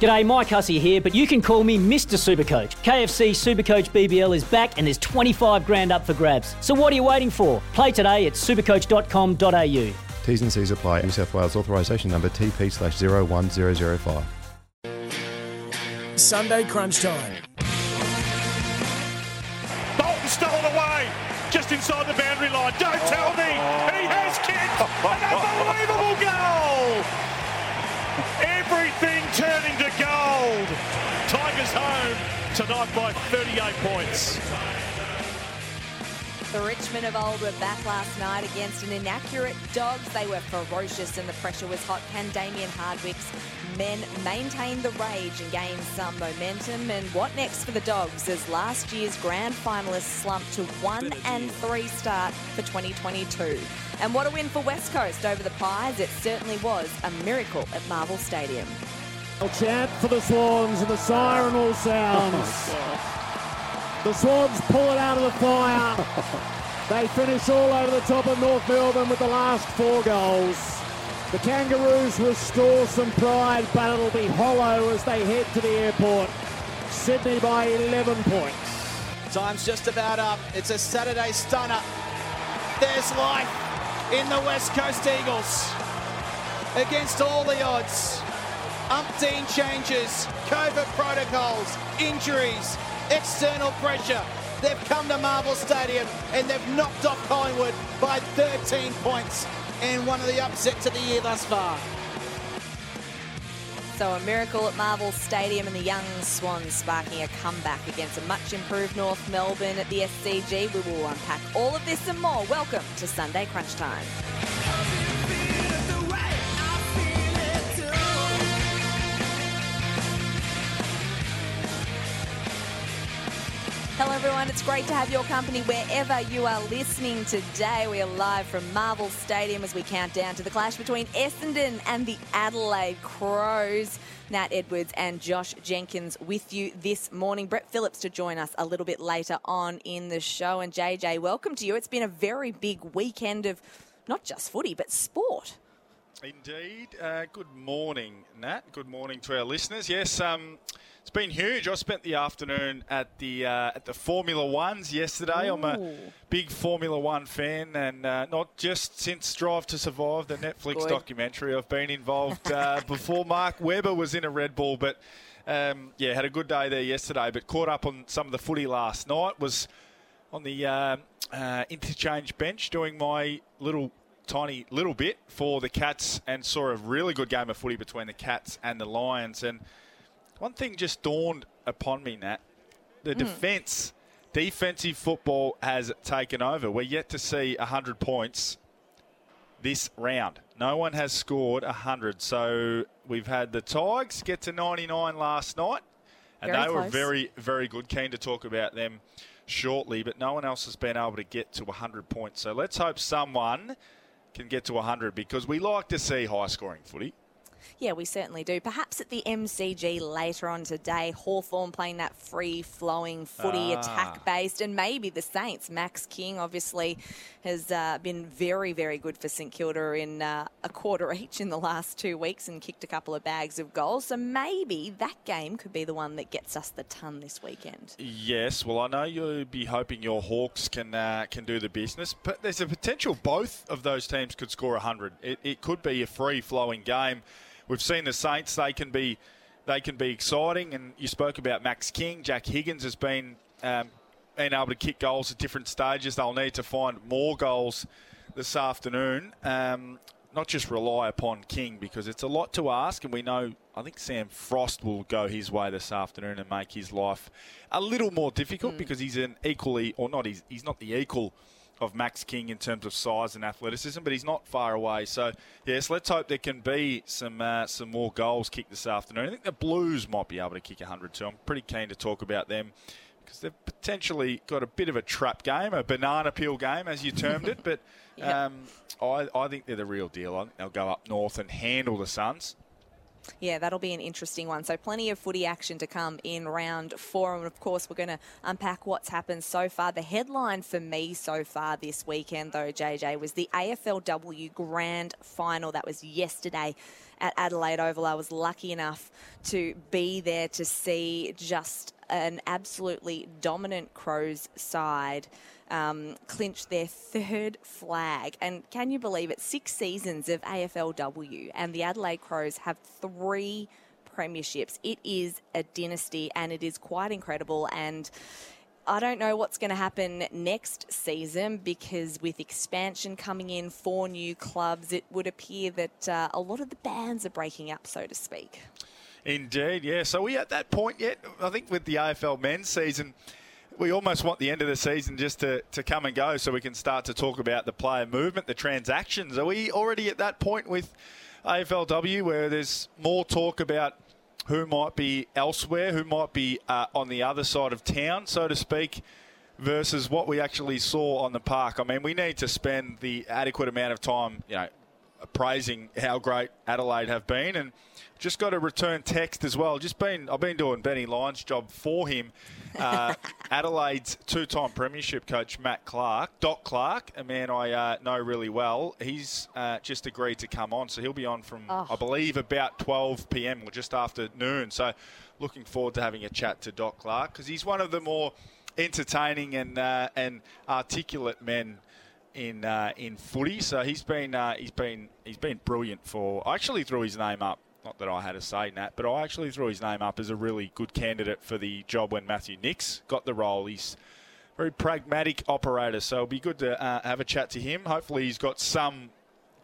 G'day, Mike Hussey here, but you can call me Mr. Supercoach. KFC Supercoach BBL is back and there's 25 grand up for grabs. So what are you waiting for? Play today at supercoach.com.au. T's and C's apply. New South Wales authorisation number TP slash 01005. Sunday crunch time. Bolton stolen away, just inside the boundary line. Don't tell me he has kicked an unbelievable goal. Everything turning to gold. Tigers home tonight by 38 points. The Richmond of old were back last night against an inaccurate Dogs. They were ferocious and the pressure was hot. Can Damien Hardwick's men maintain the rage and gain some momentum? And what next for the Dogs as last year's grand finalists slumped to 1 and 3 start for 2022? And what a win for West Coast over the Pies. It certainly was a miracle at Marvel Stadium. Chant for the Swans and the siren will sound. The Swans pull it out of the fire. They finish all over the top of North Melbourne with the last four goals. The Kangaroos restore some pride, but it'll be hollow as they head to the airport. Sydney by 11 points. Time's just about up. It's a Saturday stunner. There's life in the West Coast Eagles. Against all the odds. Umpteen changes, COVID protocols, injuries, external pressure. They've come to Marvel Stadium and they've knocked off Collingwood by 13 points in one of the upsets of the year thus far. So a miracle at Marvel Stadium and the young Swans sparking a comeback against a much improved North Melbourne at the SCG. We will unpack all of this and more. Welcome to Sunday Crunch Time. Hello, everyone. It's great to have your company wherever you are listening today. We are live from Marvel Stadium as we count down to the clash between Essendon and the Adelaide Crows. Nat Edwards and Josh Jenkins with you this morning. Brett Phillips to join us a little bit later on in the show. And JJ, welcome to you. It's been a very big weekend of not just footy, but sport. Indeed. Uh, good morning, Nat. Good morning to our listeners. Yes, um, it's been huge. I spent the afternoon at the uh, at the Formula Ones yesterday. I'm a big Formula One fan, and uh, not just since Drive to Survive, the Netflix Good. documentary. I've been involved uh, before Mark Webber was in a Red Bull, but um, yeah, had a good day there yesterday. But caught up on some of the footy last night. Was on the uh, uh, interchange bench doing my little tiny little bit for the Cats and saw a really good game of footy between the Cats and the Lions. And one thing just dawned upon me, Nat. The hmm. defence, defensive football has taken over. We're yet to see 100 points this round. No one has scored 100. So we've had the Tigers get to 99 last night, and Very they were very, very good. Keen to talk about them shortly, but no one else has been able to get to 100 points. So let's hope someone can get to 100 because we like to see high scoring footy. Yeah, we certainly do. Perhaps at the MCG later on today, Hawthorn playing that free flowing footy, Ah. attack based, and maybe the Saints. Max King obviously has uh, been very, very good for St Kilda in uh, a quarter each in the last two weeks and kicked a couple of bags of goals. So maybe that game could be the one that gets us the ton this weekend. Yes, well, I know you'll be hoping your Hawks can uh, can do the business, but there's a potential both of those teams could score 100. It, it could be a free flowing game. We've seen the Saints; they can be they can be exciting. And you spoke about Max King, Jack Higgins has been um, been able to kick goals at different stages. They'll need to find more goals this afternoon. Um, not just rely upon King because it's a lot to ask, and we know I think Sam Frost will go his way this afternoon and make his life a little more difficult because he's an equally, or not, he's, he's not the equal of Max King in terms of size and athleticism, but he's not far away. So yes, let's hope there can be some uh, some more goals kicked this afternoon. I think the Blues might be able to kick 100 too. I'm pretty keen to talk about them because they've potentially got a bit of a trap game, a banana peel game, as you termed it. But um, I, I think they're the real deal. I think they'll go up north and handle the Suns. Yeah, that'll be an interesting one. So, plenty of footy action to come in round four. And of course, we're going to unpack what's happened so far. The headline for me so far this weekend, though, JJ, was the AFLW Grand Final. That was yesterday at Adelaide Oval. I was lucky enough to be there to see just an absolutely dominant Crows side um, clinch their third flag. And can you believe it? Six seasons of AFLW, and the Adelaide Crows have three premierships. It is a dynasty, and it is quite incredible. And I don't know what's going to happen next season because with expansion coming in, four new clubs, it would appear that uh, a lot of the bands are breaking up, so to speak. Indeed, yeah. So are we at that point yet? I think with the AFL men's season, we almost want the end of the season just to, to come and go so we can start to talk about the player movement, the transactions. Are we already at that point with AFLW where there's more talk about who might be elsewhere, who might be uh, on the other side of town, so to speak, versus what we actually saw on the park? I mean, we need to spend the adequate amount of time, you know, praising how great Adelaide have been and just got a return text as well. Just been I've been doing Benny Lyons' job for him. Uh, Adelaide's two-time premiership coach Matt Clark, Doc Clark, a man I uh, know really well. He's uh, just agreed to come on, so he'll be on from Oh. I believe about 12 p.m. or just after noon. So looking forward to having a chat to Doc Clark because he's one of the more entertaining and uh, and articulate men in uh, in footy. So he's been uh, he's been he's been brilliant for. I actually threw his name up. Not that I had a say in that, but I actually threw his name up as a really good candidate for the job when Matthew Nicks got the role. He's very pragmatic operator, so it'll be good to uh, have a chat to him. Hopefully, he's got some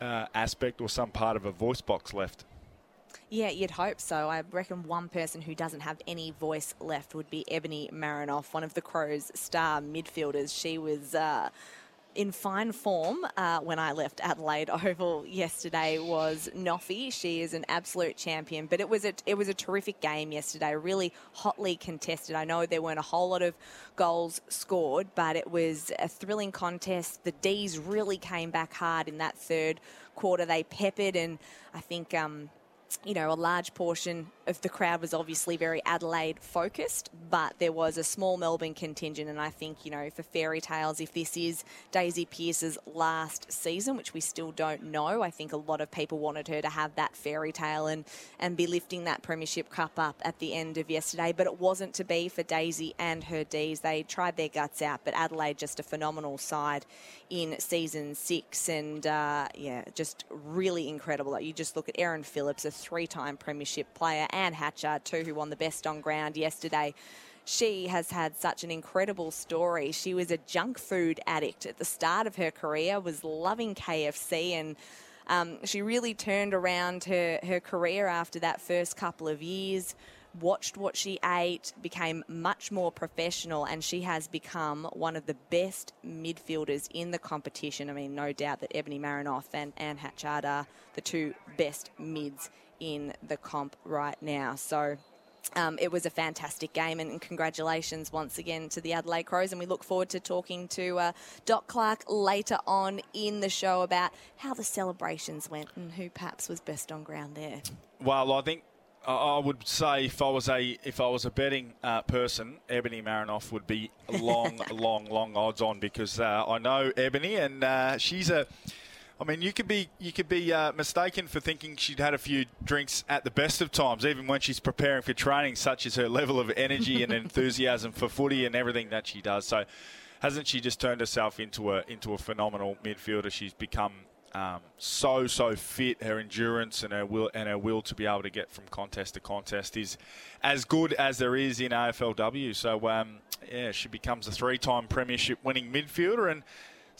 uh, aspect or some part of a voice box left. Yeah, you'd hope so. I reckon one person who doesn't have any voice left would be Ebony Marinoff, one of the Crows' star midfielders. She was. In fine form uh, when I left Adelaide Oval yesterday was Noffy. She is an absolute champion, but it was a it was a terrific game yesterday, really hotly contested. I know there weren't a whole lot of goals scored, but it was a thrilling contest. The D's really came back hard in that third quarter. They peppered, and I think. Um, you know, a large portion of the crowd was obviously very Adelaide focused, but there was a small Melbourne contingent. And I think, you know, for fairy tales, if this is Daisy Pearce's last season, which we still don't know, I think a lot of people wanted her to have that fairy tale and, and be lifting that Premiership Cup up at the end of yesterday. But it wasn't to be for Daisy and her D's. They tried their guts out, but Adelaide just a phenomenal side in season six. And uh, yeah, just really incredible. Like you just look at Erin Phillips, a three time Premiership player, and Hatchard, too, who won the best on ground yesterday. She has had such an incredible story. She was a junk food addict at the start of her career, was loving KFC, and um, she really turned around her, her career after that first couple of years. Watched what she ate, became much more professional, and she has become one of the best midfielders in the competition. I mean, no doubt that Ebony Marinoff and Anne Hatchard are the two best mids in the comp right now. So um, it was a fantastic game, and, and congratulations once again to the Adelaide Crows. And we look forward to talking to uh, Doc Clark later on in the show about how the celebrations went and who perhaps was best on ground there. Well, I think I I would say if I was a if I was a betting uh, person, Ebony Marinoff would be long, long, long odds on because uh, I know Ebony and uh, she's a. I mean, you could be you could be uh, mistaken for thinking she'd had a few drinks at the best of times, even when she's preparing for training, such as her level of energy and enthusiasm for footy and everything that she does. So, hasn't she just turned herself into a into a phenomenal midfielder? She's become um, so so fit. Her endurance and her will and her will to be able to get from contest to contest is as good as there is in AFLW. So um, yeah, she becomes a three-time premiership winning midfielder and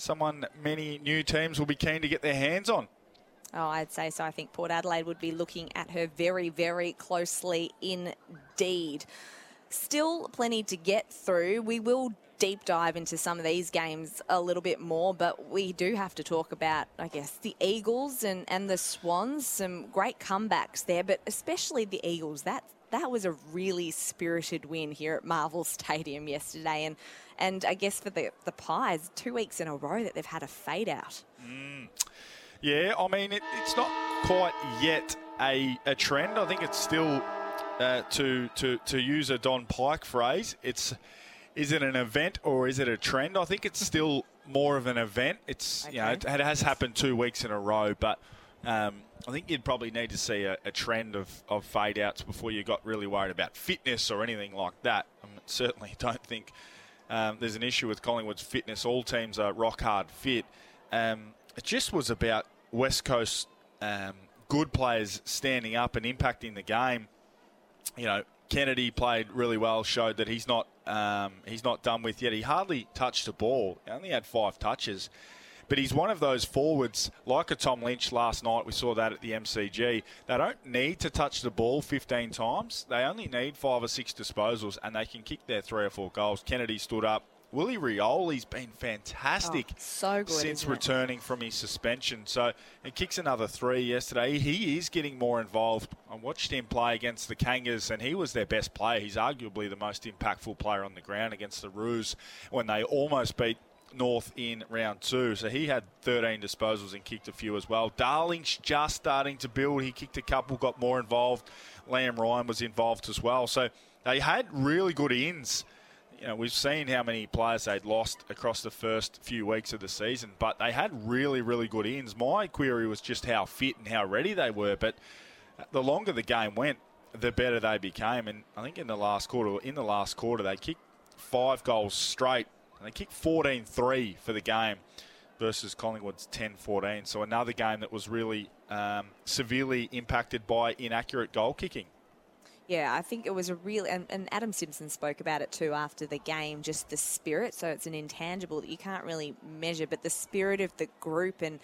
someone many new teams will be keen to get their hands on. Oh, I'd say so. I think Port Adelaide would be looking at her very, very closely indeed. Still plenty to get through. We will deep dive into some of these games a little bit more, but we do have to talk about, I guess, the Eagles and, and the Swans. Some great comebacks there, but especially the Eagles. That that was a really spirited win here at Marvel Stadium yesterday, and and I guess for the the Pies, two weeks in a row that they've had a fade out. Mm. Yeah, I mean it, it's not quite yet a, a trend. I think it's still uh, to to to use a Don Pyke phrase. It's is it an event or is it a trend? I think it's still more of an event. It's okay. you know it, it, has happened two weeks in a row, but um, I think you'd probably need to see a, a, trend of, of fade outs before you got really worried about fitness or anything like that. I mean, certainly don't think um, there's an issue with Collingwood's fitness. All teams are rock hard fit. Um, it just was about West Coast um, good players standing up and impacting the game. You know, Kennedy played really well, showed that he's not um, he's not done with yet. He hardly touched a ball. He only had five touches. But he's one of those forwards, like a Tom Lynch last night. We saw that at the MCG. They don't need to touch the ball 15 times. They only need five or six disposals, and they can kick their three or four goals. Kennedy stood up. Willie Rioli's been fantastic oh, so good, since returning from his suspension. So he kicks another three yesterday. He is getting more involved. I watched him play against the Kangas, and he was their best player. He's arguably the most impactful player on the ground against the Roos when they almost beat North in round two. So he had 13 disposals and kicked a few as well. Darling's just starting to build. He kicked a couple, got more involved. Liam Ryan was involved as well. So they had really good ins you know, we've seen how many players they'd lost across the first few weeks of the season, but they had really, really good ins. My query was just how fit and how ready they were, but the longer the game went, the better they became. And I think in the last quarter, in the last quarter, they kicked five goals straight. And they kicked 14-3 for the game versus Collingwood's 10-14. So another game that was really um, severely impacted by inaccurate goal kicking. Yeah, I think it was a real, and, and, Adam Simpson spoke about it too after the game, just the spirit. So it's an intangible that you can't really measure, but the spirit of the group. And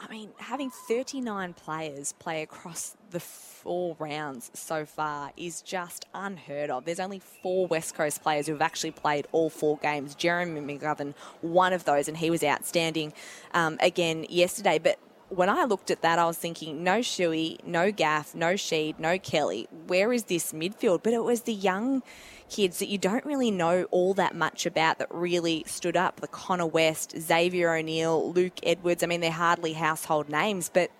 I mean, having 39 players play across the four rounds so far is just unheard of. There's only four West Coast players who have actually played all four games. Jeremy McGovern, one of those, and he was outstanding um, again yesterday. But when I looked at that, I was thinking, no Shuey, no Gaff, no Sheed, no Kelly. Where is this midfield? But it was the young kids that you don't really know all that much about that really stood up. The Connor West, Xavier O'Neill, Luke Edwards. I mean, they're hardly household names, but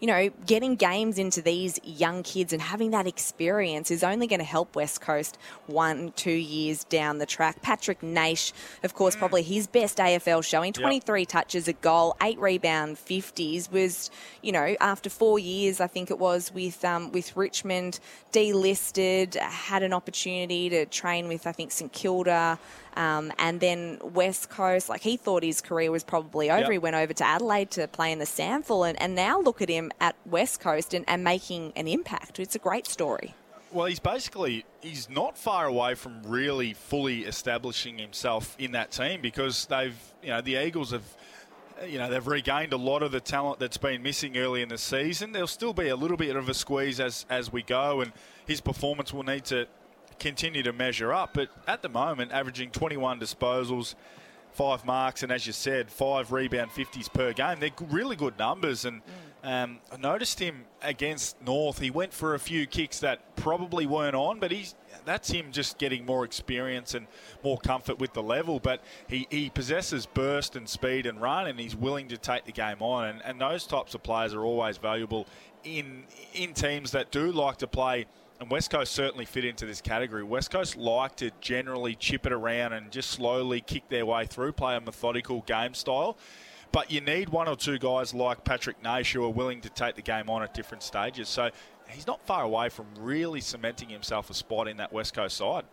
you know, getting games into these young kids and having that experience is only going to help West Coast one, two years down the track. Patrick Naish, of course, mm. probably his best AFL showing 23 yep. touches, a goal, eight rebound 50s, was, you know, after four years, I think it was, with, um, with Richmond, delisted, had an opportunity to train with, I think, St Kilda. Um, and then West Coast, like he thought his career was probably over. Yep. He went over to Adelaide to play in the SANFL, and, and now look at him at West Coast and, and making an impact. It's a great story. Well, he's basically he's not far away from really fully establishing himself in that team because they've you know the Eagles have you know they've regained a lot of the talent that's been missing early in the season. There'll still be a little bit of a squeeze as as we go, and his performance will need to continue to measure up. But at the moment, averaging 21 disposals, five marks, and as you said, five rebound 50s per game. They're really good numbers. And um, I noticed him against North. He went for a few kicks that probably weren't on, but he's that's him just getting more experience and more comfort with the level. But he, he possesses burst and speed and run, and he's willing to take the game on. And, and those types of players are always valuable in in teams that do like to play and West Coast certainly fit into this category. West Coast like to generally chip it around and just slowly kick their way through, play a methodical game style. But you need one or two guys like Patrick Naish who are willing to take the game on at different stages. So he's not far away from really cementing himself a spot in that West Coast side.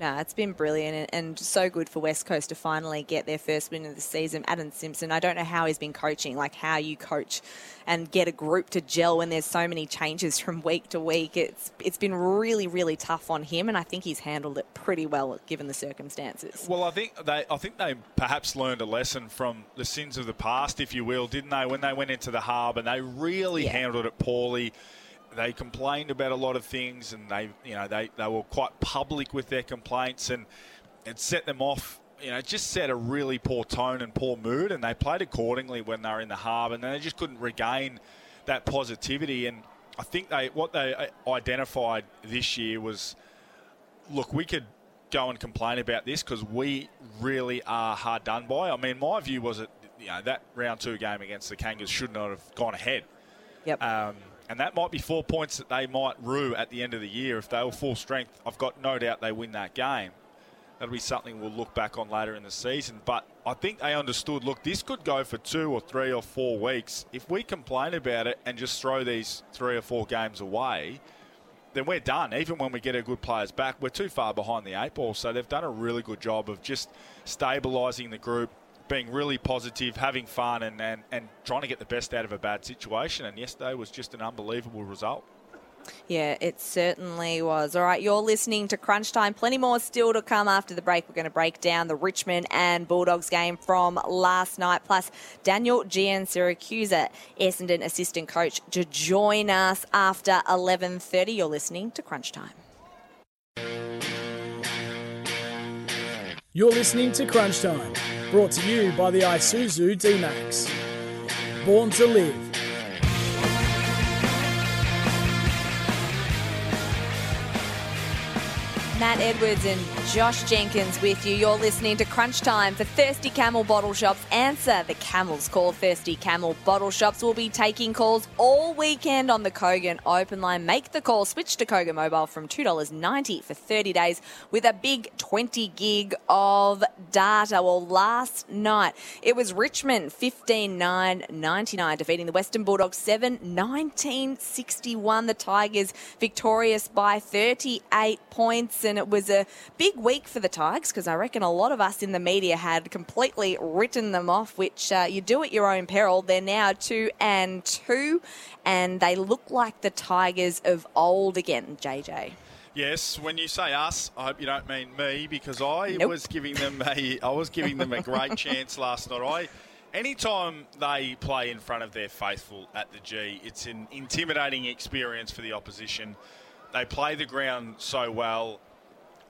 No, it's been brilliant and, so good for West Coast to finally get their first win of the season. Adam Simpson, I don't know how he's been coaching, like how you coach and get a group to gel when there's so many changes from week to week. It's it's been really, really tough on him, and I think he's handled it pretty well given the circumstances. Well, I think they I think they perhaps learned a lesson from the sins of the past, if you will, didn't they? When they went into the harbour, and they really yeah. handled it poorly they complained about a lot of things, and they, you know, they, they were quite public with their complaints. And it set them off. You know, just set a really poor tone and poor mood, and they played accordingly when they were in the harbour, and they just couldn't regain that positivity. And I think they what they uh, identified this year was, look, we could go and complain about this because we really are hard done by. I mean, my view was that you know that round two game against the Kangas should not have gone ahead. Yep. Um, and that might be four points that they might rue at the end of the year if they were full strength. I've got no doubt they win that game. That'll be something we'll look back on later in the season. But I think they understood. Look, this could go for two or three or four weeks. If we complain about it and just throw these three or four games away, then we're done. Even when we get our good players back, we're too far behind the eight ball. So they've done a really good job of just stabilising the group, being really positive, having fun, and, and, and trying to get the best out of a bad situation. And yesterday was just an unbelievable result. Yeah, it certainly was. All right, you're listening to Crunch Time. Plenty more still to come after the break. We're going to break down the Richmond and Bulldogs game from last night. Plus, Daniel Giansiracusa, Essendon assistant coach, to join us after 11.30. You're listening to Crunch Time. You're listening to Crunch Time, brought to you by the Isuzu D-Max. Born to live. Nat Edwards and Josh Jenkins with you. You're listening to Crunch Time for Thirsty Camel Bottle Shops. Answer the Camel's Call. Thirsty Camel Bottle Shops will be taking calls all weekend on the Kogan Open Line. Make the call. Switch to Kogan Mobile from $2.90 for 30 days with a big 20 gig of data. Well, last night it was Richmond 15 9 99 defeating the Western Bulldogs 7 19 61. The Tigers victorious by 38 points and it was a big week for the Tigers because I reckon a lot of us in the media had completely written them off, which uh, you do at your own peril. They're now two and two, and they look like the Tigers of old again, JJ. Yes, when you say us, I hope you don't mean me because I Nope. was giving them a I was giving them a great chance last night. I anytime they play in front of their faithful at the G, it's an intimidating experience for the opposition. They play the ground so well,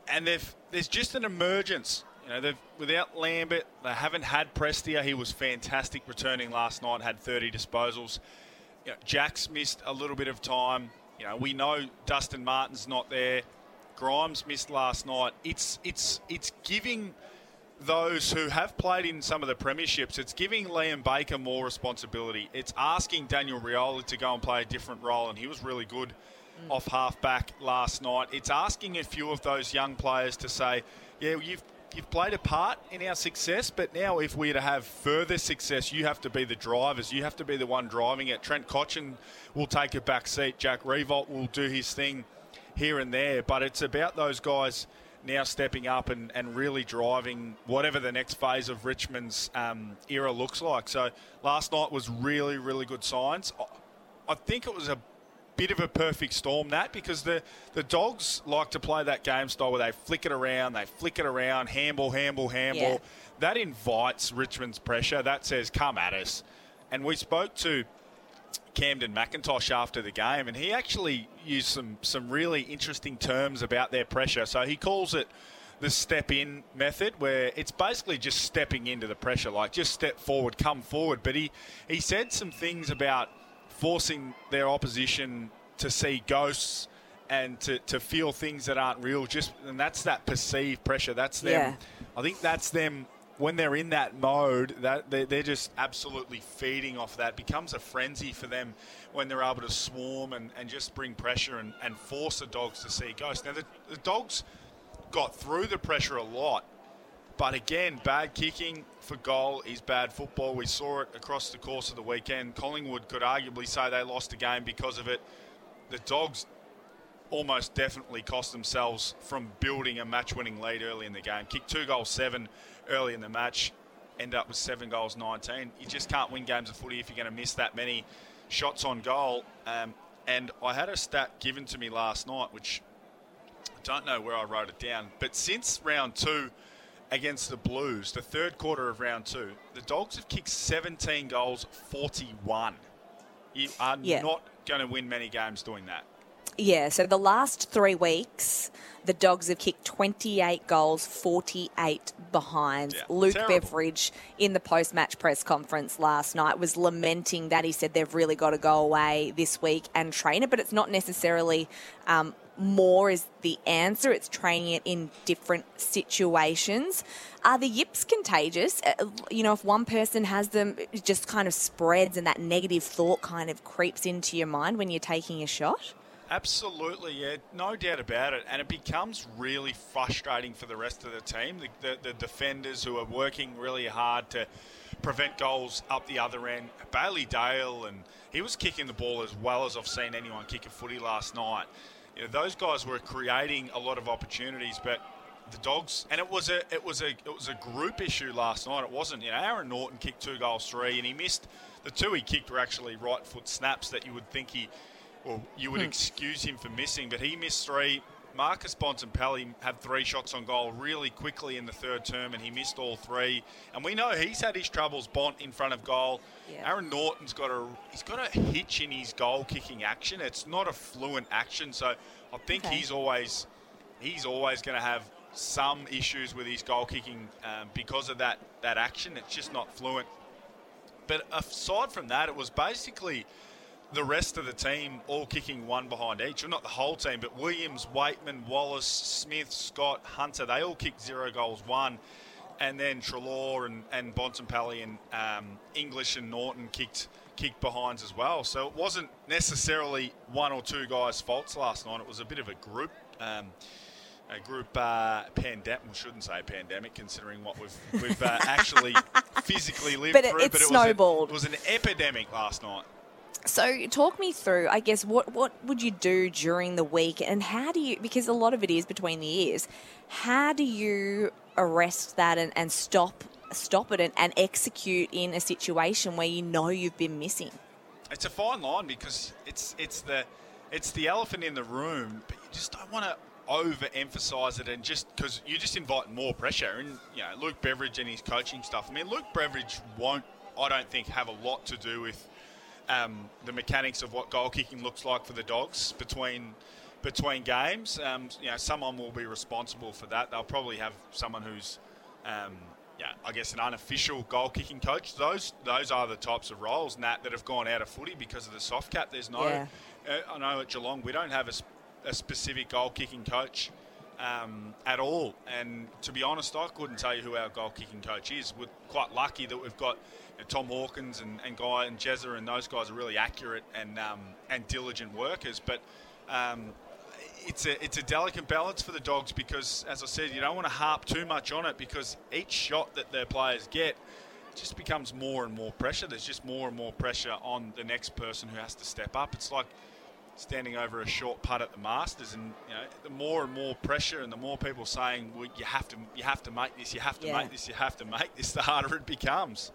and there's just an emergence. You know, they've without Lambert, they haven't had Prestia. He was fantastic returning last night, had 30 disposals. You know, Jack's missed a little bit of time. You know, we know Dustin Martin's not there. Grimes missed last night. It's it's it's giving those who have played in some of the premierships, it's giving Liam Baker more responsibility. It's asking Daniel Rioli to go and play a different role, and he was really good off half back last night. It's asking a few of those young players to say, yeah, you've you've played a part in our success, but now if we're to have further success, you have to be the drivers. You have to be the one driving it. Trent Cotchin will take a back seat. Jack Riewoldt will do his thing here and there, but it's about those guys now stepping up and, and really driving whatever the next phase of Richmond's um, era looks like. So last night was really, really good signs. I think it was a bit of a perfect storm that because the, the dogs like to play that game style where they flick it around, they flick it around, handball, handball, handball. Yeah. That invites Richmond's pressure. That says, come at us. And we spoke to Kamdyn McIntosh after the game, and he actually used some some really interesting terms about their pressure. So he calls it the step in method, where it's basically just stepping into the pressure, like just step forward, come forward. But he he said some things about forcing their opposition to see ghosts and to, to feel things that aren't real. Just and that's that perceived pressure. That's them. Yeah. I think that's them when they're in that mode. That they're, they're just absolutely feeding off that. It becomes a frenzy for them when they're able to swarm and, and just bring pressure and, and force the dogs to see ghosts. Now the, the dogs got through the pressure a lot. But again, bad kicking for goal is bad football. We saw it across the course of the weekend. Collingwood could arguably say they lost the game because of it. The Dogs almost definitely cost themselves from building a match winning lead early in the game. Kick two goals, seven early in the match, end up with seven goals, 19. You just can't win games of footy if you're going to miss that many shots on goal. Um, and I had a stat given to me last night, which I don't know where I wrote it down, but since round two against the Blues, the third quarter of round two, the Dogs have kicked 17 goals, 41. You are Yeah. not going to win many games doing that. Yeah, so the last three weeks, the Dogs have kicked 28 goals, 48 behind. Yeah, Luke terrible. Beveridge, in the post match press conference last night, was lamenting that he said they've really got to go away this week and train it, but it's not necessarily. Um, more is the answer. It's training it in different situations. Are the yips contagious? Uh, You know, if one person has them, it just kind of spreads and that negative thought kind of creeps into your mind when you're taking a shot? Absolutely, yeah, no doubt about it. And it becomes really frustrating for the rest of the team. The, the, the defenders who are working really hard to prevent goals up the other end. Bailey Dale, and he was kicking the ball as well as I've seen anyone kick a footy last night. You know, those guys were creating a lot of opportunities, but the dogs and it was a it was a it was a group issue last night. It wasn't you know Aaron Naughton kicked two goals three and he missed the two he kicked were actually right foot snaps that you would think he well you would hmm. excuse him for missing, but he missed three. Marcus Bontempelli had three shots on goal really quickly in the third term, and he missed all three. And we know he's had his troubles. Bont in front of goal. Yeah. Aaron Naughton's got a he's got a hitch in his goal kicking action. It's not a fluent action, so I think Okay. he's always he's always going to have some issues with his goal kicking um, because of that that action. It's just not fluent. But aside from that, it was basically the rest of the team all kicking one behind each. Well, not the whole team, but Williams, Weightman, Wallace, Smith, Scott, Hunter, they all kicked zero goals, one. And then Treloar and, and Bontempelli and um, English and Naughton kicked kicked behinds as well. So it wasn't necessarily one or two guys' faults last night. It was a bit of a group. Um, a group uh, pandemic. We shouldn't say pandemic, considering what we've we've uh, actually physically lived But it- through. it but it snowballed. Was a, it was an epidemic last night. So talk me through, I guess, what, what would you do during the week and how do you, because a lot of it is between the ears, how do you arrest that and, and stop stop it and, and execute in a situation where you know you've been missing? It's a fine line because it's it's the it's the elephant in the room, but you just don't want to overemphasize it and just because you just invite more pressure. And you know, Luke Beveridge and his coaching stuff. I mean, Luke Beveridge won't, I don't think, have a lot to do with um, the mechanics of what goal kicking looks like for the Dogs between between games. Um, you know, someone will be responsible for that. They'll probably have someone who's, um, yeah, I guess an unofficial goal kicking coach. Those those are the types of roles, Nat, that have gone out of footy because of the soft cap. There's no, Yeah. uh, I know at Geelong we don't have a, sp- a specific goal kicking coach. Um, at all, and to be honest, I couldn't tell you who our goal kicking coach is. We're quite lucky that we've got you know, Tom Hawkins and, and Guy and Jezza and those guys are really accurate and um, and diligent workers. But um, it's a it's a delicate balance for the dogs because, as I said, you don't want to harp too much on it because each shot that their players get just becomes more and more pressure. There's just more and more pressure on the next person who has to step up. It's like standing over a short putt at the Masters, and you know the more and more pressure and the more people saying well, you have to you have to make this, you have to Yeah. make this, you have to make this, the harder it becomes.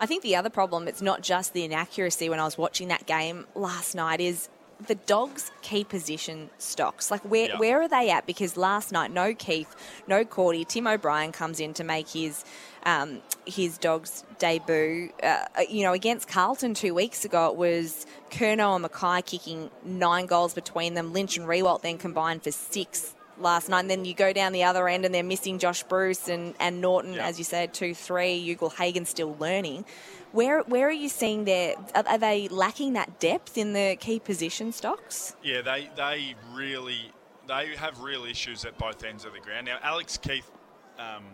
I think the other problem, it's not just the inaccuracy when I was watching that game last night, is the dogs' key position stocks. Like, where, Yeah. where are they at? Because last night, no Keath, no Cordy. Tim O'Brien comes in to make his um, his dog's debut. Uh, you know, against Carlton two weeks ago, it was Curnow and McKay kicking nine goals between them. Lynch and Riewoldt then combined for six last night. And then you go down the other end and they're missing Josh Bruce and, and Naughton, Yeah. as you said, 2 3. Ugle Hagan still learning. Where, where are you seeing their. Are, are they lacking that depth in the key position stocks? Yeah, they they really they have real issues at both ends of the ground. Now, Alex Keath um,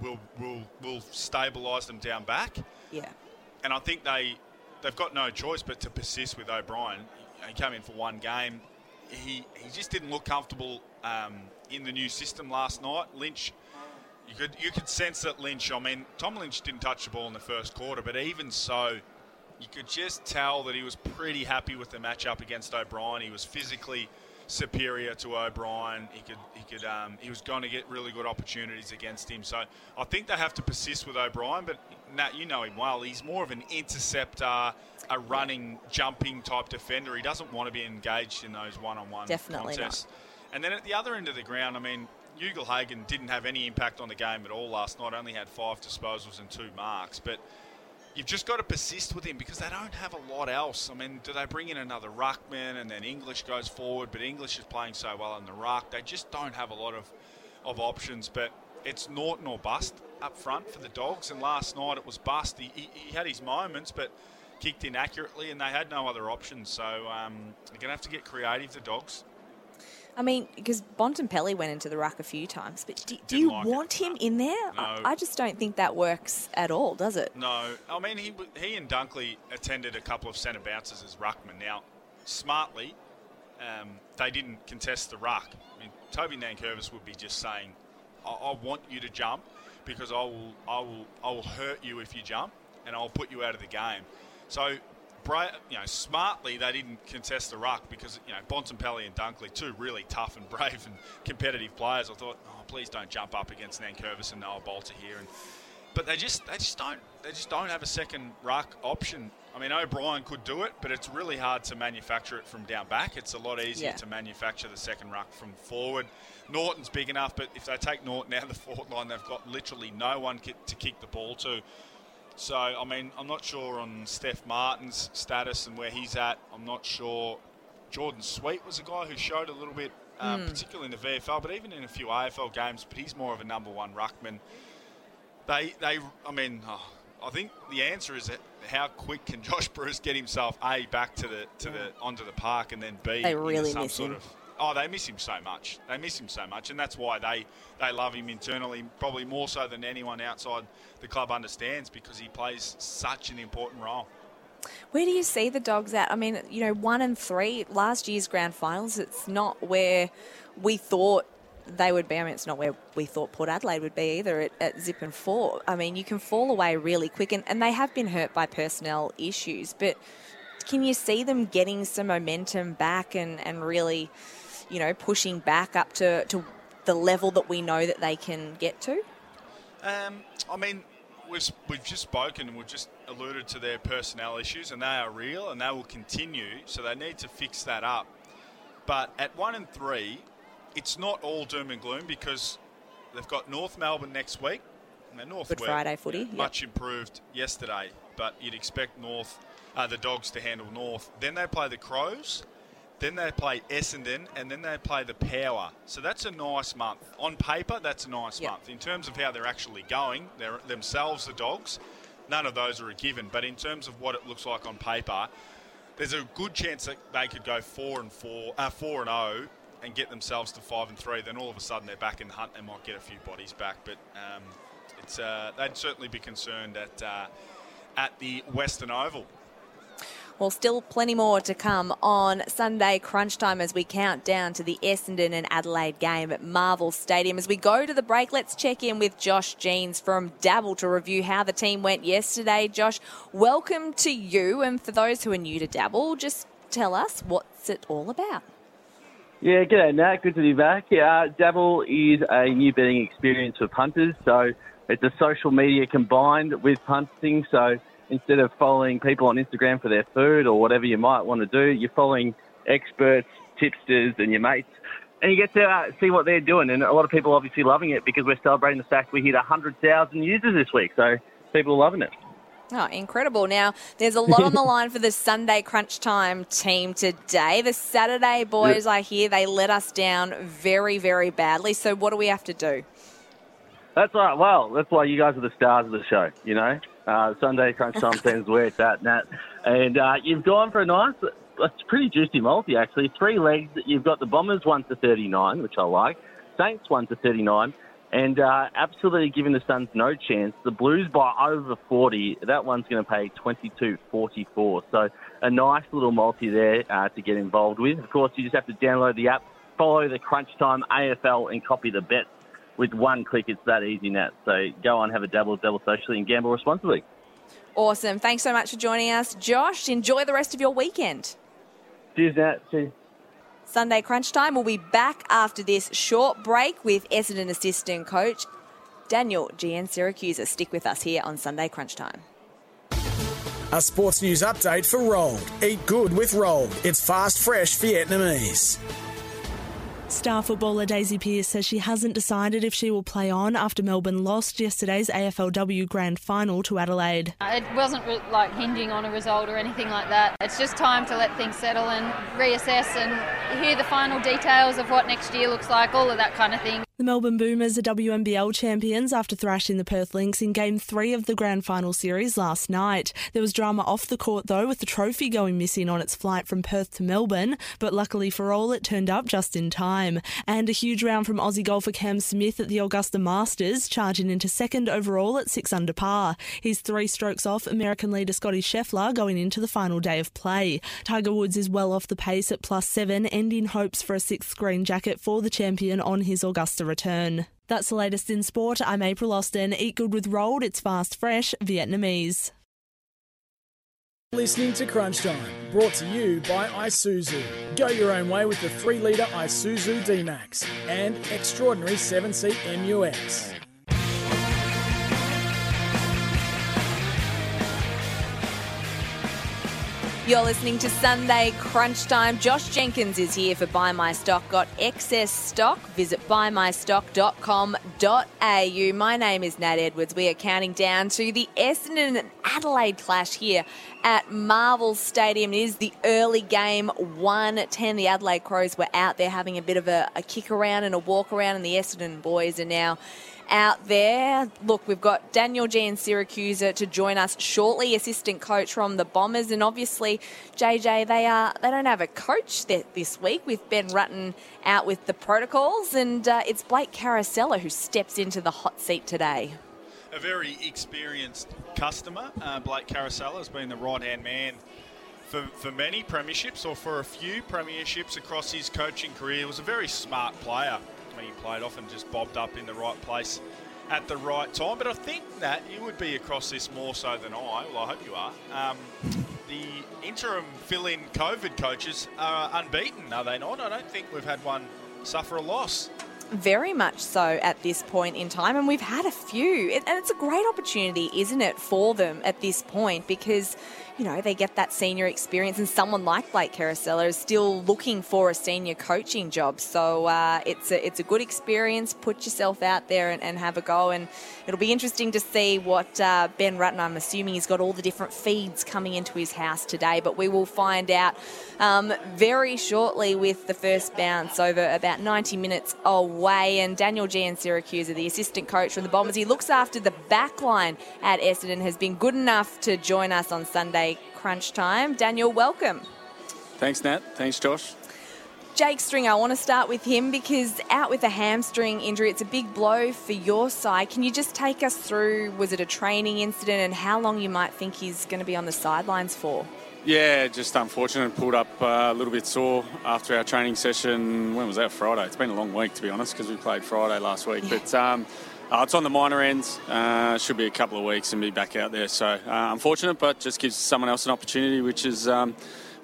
will will will stabilise them down back, Yeah. and I think they they've got no choice but to persist with O'Brien. He came in for one game. He he just didn't look comfortable um, in the new system last night. Lynch. You could you could sense that Lynch. I mean, Tom Lynch didn't touch the ball in the first quarter, but even so, you could just tell that he was pretty happy with the matchup against O'Brien. He was physically superior to O'Brien. He could he could um, he was going to get really good opportunities against him. So I think they have to persist with O'Brien. But Nat, you know him well. He's more of an interceptor, a running, jumping type defender. He doesn't want to be engaged in those one-on-one Definitely not. contests. And then at the other end of the ground, I mean, Ugle Hagan didn't have any impact on the game at all last night. Only had five disposals and two marks, but you've just got to persist with him because they don't have a lot else. I mean, do they bring in another ruckman and then English goes forward? But English is playing so well in the ruck. They just don't have a lot of, of options. But it's Naughton or bust up front for the Dogs. And last night it was bust. He, he, he had his moments, but kicked inaccurately, and they had no other options. So um, they're going to have to get creative, the Dogs. I mean, because Bontempelli went into the ruck a few times, but do, do you like want him in there? No. I, I just don't think that works at all, does it? No, I mean he he and Dunkley attended a couple of centre bounces as ruckman. Now, smartly, um, they didn't contest the ruck. I mean, Toby Nankervis would be just saying, I, "I want you to jump because I will I will I will hurt you if you jump, and I'll put you out of the game." So. Bra- you know, smartly they didn't contest the ruck because you know Bontempelli and Dunkley, two really tough and brave and competitive players. I thought, oh, please don't jump up against Nankervis and Noah Balta here. And but they just they just don't they just don't have a second ruck option. I mean, O'Brien could do it, but it's really hard to manufacture it from down back. It's a lot easier Yeah. to manufacture the second ruck from forward. Naughton's big enough, but if they take Naughton out of the forward line, they've got literally no one to kick the ball to. So, I mean, I'm not sure on Stef Martin's status and where he's at. I'm not sure. Jordan Sweet was a guy who showed a little bit, um, particularly in the VFL, but even in a few AFL games. But he's more of a number one ruckman. They, they, I mean, oh, I think the answer is that how quick can Josh Bruce get himself a back to the to the onto the park and then b They really some miss sort him. of oh they miss him so much they miss him so much and that's why they they love him internally probably more so than anyone outside the club understands because he plays such an important role. Where do you see the dogs at? I mean, you know, one and three last year's grand finals. It's not where we thought they would be. I mean, it's not where we thought Port Adelaide would be either at, at zip and four. I mean, you can fall away really quick, and, and they have been hurt by personnel issues. But can you see them getting some momentum back and, and really, you know, pushing back up to, to the level that we know that they can get to? Um, I mean, we've, we've just spoken and we've just alluded to their personnel issues, and they are real and they will continue. So they need to fix that up. But at one and three, it's not all doom and gloom because they've got North Melbourne next week. Now, North Good Friday footy, yep. much improved yesterday, but you'd expect North, uh, the Dogs to handle North. Then they play the Crows. Then they play Essendon, and then they play the Power. So that's a nice month. On paper, that's a nice Yep. month. In terms of how they're actually going, they're themselves the Dogs. None of those are a given. But in terms of what it looks like on paper, there's a good chance that they could go four and four, uh, four and zero, and get themselves to five and three. Then all of a sudden they're back in the hunt. They might get a few bodies back, but um, it's uh, they'd certainly be concerned at uh, at the Western Oval. Well, still plenty more to come on Sunday crunch time as we count down to the Essendon and Adelaide game at Marvel Stadium. As we go to the break, let's check in with Josh Jeans from Dabble to review how the team went yesterday. Josh, welcome to you. And for those who are new to Dabble, just tell us what's it all about. Yeah, g'day Nat. Good to be back. Yeah, uh, Dabble is a new betting experience for punters. So it's a social media combined with punting. So instead of following people on Instagram for their food or whatever you might want to do, you're following experts, tipsters, and your mates. And you get to uh, see what they're doing. And a lot of people are obviously loving it because we're celebrating the fact we hit 100,000 users this week. So people are loving it. Oh, incredible. Now, there's a lot on the line for the Sunday crunch time team today. The Saturday boys, I hear, they let us down very, very badly. So, what do we have to do? That's right. Well, that's why you guys are the stars of the show, you know? Uh, Sunday Crunch Time seems where it's at, Nat. And uh, you've gone for a nice, it's pretty juicy multi, actually. Three legs. You've got the Bombers 1 to 39, which I like. Saints 1 to 39. And uh, absolutely giving the Suns no chance. The Blues by over 40. That one's going to pay 22.44. So a nice little multi there uh, to get involved with. Of course, you just have to download the app, follow the Crunch Time AFL, and copy the bets with one click. It's that easy, now. So go on, have a dabble, dabble socially, and gamble responsibly. Awesome. Thanks so much for joining us. Josh, enjoy the rest of your weekend. Cheers, Nat. Cheers. Sunday crunch time. We'll be back after this short break with Essendon assistant coach Daniel Giansiracusa. Stick with us here on Sunday crunch time. A sports news update for Rolled. Eat good with Rolled. It's fast, fresh Vietnamese. Star footballer Daisy Pearce says she hasn't decided if she will play on after Melbourne lost yesterday's AFLW Grand Final to Adelaide. It wasn't re- like hinging on a result or anything like that. It's just time to let things settle and reassess and hear the final details of what next year looks like, all of that kind of thing. The Melbourne Boomers are WNBL champions after thrashing the Perth Lynx in Game 3 of the Grand Final Series last night. There was drama off the court though, with the trophy going missing on its flight from Perth to Melbourne, but luckily for all, it turned up just in time. And a huge round from Aussie golfer Cam Smith at the Augusta Masters, charging into second overall at 6 under par. He's three strokes off American leader Scotty Scheffler going into the final day of play. Tiger Woods is well off the pace at plus 7, ending hopes for a sixth green jacket for the champion on his Augusta return. That's the latest in sport. I'm April Austin. Eat good with Roll'd. It's fast, fresh, Vietnamese. Listening to Crunch Time, brought to you by Isuzu. Go your own way with the 3 litre Isuzu D Max and extraordinary 7 seat MUX. You're listening to Sunday Crunch Time. Josh Jenkins is here for Buy My Stock. Got excess stock? Visit buymystock.com.au. My name is Nat Edwards. We are counting down to the Essendon and Adelaide clash here at Marvel Stadium. It is the early game, 1-10. The Adelaide Crows were out there having a bit of a, a kick around and a walk around, and the Essendon boys are now out there. Look, we've got Daniel Giansiracusa to join us shortly, assistant coach from the Bombers, and obviously JJ they are they don't have a coach this week with Ben Rutten out with the protocols, and uh, it's Blake Caracella who steps into the hot seat today. A very experienced customer, uh, Blake Caracella has been the right hand man. For, for many premierships or for a few premierships across his coaching career, he was a very smart player when he played, often just bobbed up in the right place at the right time. But I think that you would be across this more so than I. Well, I hope you are. Um, the interim fill-in COVID coaches are unbeaten, are they not? I don't think we've had one suffer a loss. Very much so at this point in time, and we've had a few. And it's a great opportunity, isn't it, for them at this point because you know, they get that senior experience, and someone like Blake Caracella is still looking for a senior coaching job. So uh, it's a it's a good experience. Put yourself out there and, and, have a go, and it'll be interesting to see what uh, Ben Rutten. I'm assuming he's got all the different feeds coming into his house today, but we will find out um, very shortly with the first bounce over about 90 minutes away. And Daniel Giansiracusa, the assistant coach from the Bombers, he looks after the back line at Essendon, has been good enough to join us on Sunday crunch time. Daniel, welcome. Thanks, Nat. Thanks, Josh. Jake Stringer, I want to start with him because out with a hamstring injury, it's a big blow for your side. Can you just take us through, was it a training incident and how long you might think he's going to be on the sidelines for? Yeah, just unfortunate. Pulled up uh, a little bit sore after our training session. When was that? Friday. It's been a long week, to be honest, because we played Friday last week. Yeah. But um, uh, it's on the minor ends. Uh, should be a couple of weeks and be back out there. So uh, unfortunate, but just gives someone else an opportunity, which is um,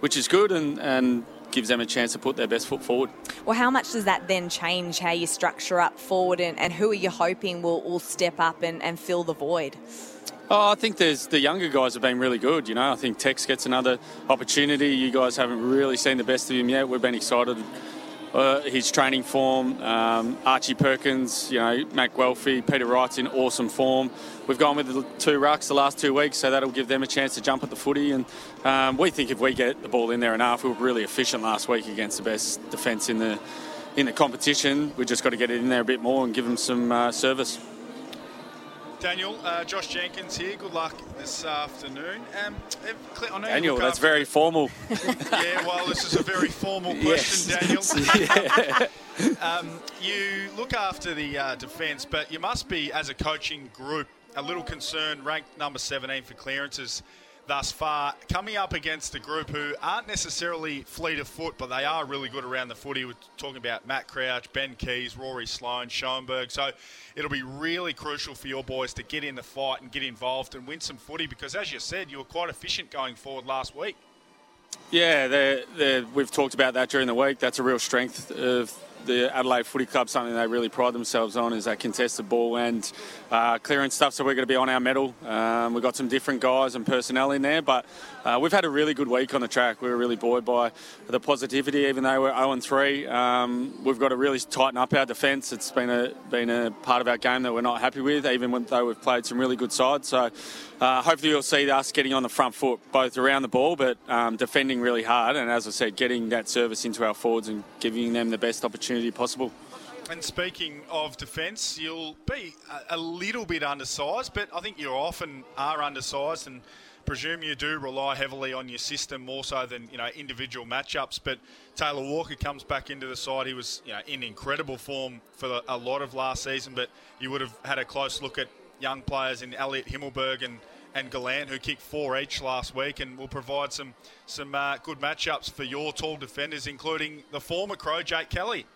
which is good and, and gives them a chance to put their best foot forward. Well, how much does that then change how you structure up forward, and, and who are you hoping will, all step up and, and fill the void? Oh, I think there's the younger guys have been really good. You know, I think Tex gets another opportunity. You guys haven't really seen the best of him yet. We've been excited uh, his training form. Um, Archie Perkins, you know, Matt Guelfi, Peter Wright's in awesome form. We've gone with the two rucks the last two weeks, so that'll give them a chance to jump at the footy. And um, we think if we get the ball in there enough, we were really efficient last week against the best defence in the in the competition. We've just got to get it in there a bit more and give them some uh, service. Daniel, uh, Josh Jenkins here. Good luck this afternoon. Um, Daniel, that's very formal. yeah, well, this is a very formal question, yes. Daniel. um, you look after the uh, defence, but you must be, as a coaching group, a little concerned, ranked number 17 for clearances thus far, coming up against a group who aren't necessarily fleet of foot, but they are really good around the footy. We're talking about Matt Crouch, Ben Keays, Rory Sloane, Schoenberg. So it'll be really crucial for your boys to get in the fight and get involved and win some footy because, as you said, you were quite efficient going forward last week. Yeah, they're, they're, we've talked about that during the week. That's a real strength of the Adelaide Footy Club, something they really pride themselves on is that contested ball and uh, stuff. So we're going to be on our mettle. Um, we've got some different guys and personnel in there, but uh, we've had a really good week on the track. We were really buoyed by the positivity, even though we're 0 3. Um, we've got to really tighten up our defence. It's been a been a part of our game that we're not happy with, even though we've played some really good sides. So uh, hopefully you'll see us getting on the front foot, both around the ball, but um, defending really hard. And as I said, getting that service into our forwards and giving them the best opportunity possible. And speaking of defence, you'll be a, little bit undersized, but I think you often are undersized and presume you do rely heavily on your system more so than you know individual matchups. But Taylor Walker comes back into the side. He was you know, in incredible form for a lot of last season, but you would have had a close look at young players in Elliot Himmelberg and and Gollant, who kicked four each last week, and will provide some some uh, good matchups for your tall defenders, including the former Crow Jake Kelly.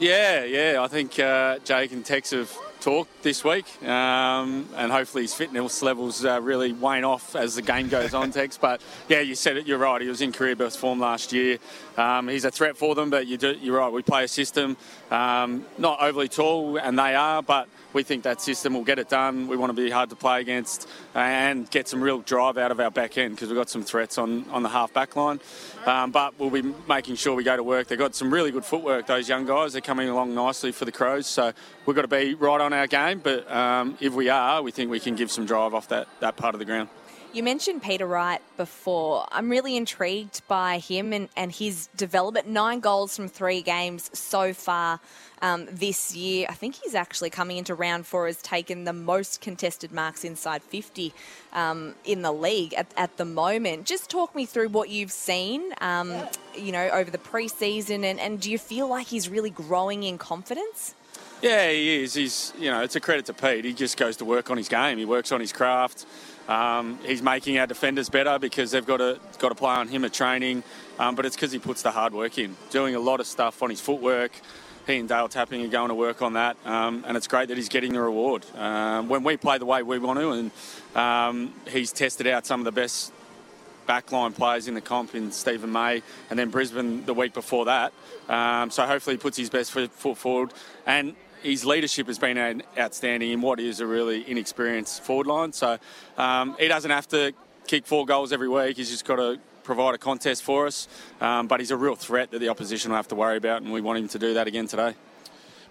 Yeah, yeah. I think uh, Jake and Tex have talked this week, um, and hopefully his fitness levels uh, really wane off as the game goes on, Tex. But yeah, you said it. You're right. He was in career best form last year. Um, he's a threat for them, but you are right. We play a system, um, not overly tall, and they are, but we think that system will get it done. We want to be hard to play against and get some real drive out of our back end because we've got some threats on, on the half back line. Um, but we'll be making sure we go to work. They've got some really good footwork, those young guys. They're coming along nicely for the Crows. So we've got to be right on our game. But um, if we are, we think we can give some drive off that, that part of the ground. You mentioned Peter Wright before. I'm really intrigued by him and, and his development. Nine goals from three games so far um, this year. I think he's actually coming into round four, has taken the most contested marks inside 50 um, in the league at, at, the moment. Just talk me through what you've seen, um, you know, over the preseason, and, and do you feel like he's really growing in confidence? Yeah, he is. He's, you know, it's a credit to Pete. He just goes to work on his game. He works on his craft. Um, he's making our defenders better because they've got to got to play on him at training, um, but it's because he puts the hard work in, doing a lot of stuff on his footwork. He and Dale Tapping are going to work on that, um, and it's great that he's getting the reward. Um, when we play the way we want to, and um, he's tested out some of the best backline players in the comp in Steven May, and then Brisbane the week before that. Um, so hopefully he puts his best foot forward, and his leadership has been outstanding in what is a really inexperienced forward line. So um, he doesn't have to kick four goals every week. He's just got to provide a contest for us. Um, but he's a real threat that the opposition will have to worry about, and we want him to do that again today.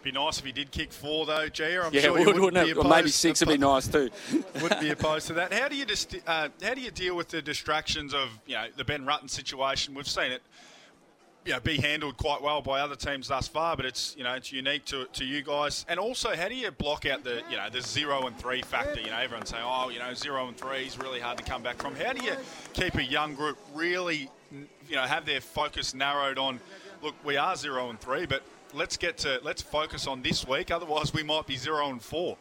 Be nice if he did kick four, though, Gia. I'm yeah, sure would, wouldn't, wouldn't be opposed, or maybe six would be nice too. wouldn't be opposed to that. How do you just uh, how do you deal with the distractions of you know the Ben Rutten situation? We've seen it you know, be handled quite well by other teams thus far, but it's you know it's unique to, to you guys. And also, how do you block out the you know the zero and three factor? You know, everyone's saying, oh, you know, zero and three is really hard to come back from. How do you keep a young group really, you know, have their focus narrowed on? Look, we are zero and three, but let's get to let's focus on this week. Otherwise, we might be zero and four.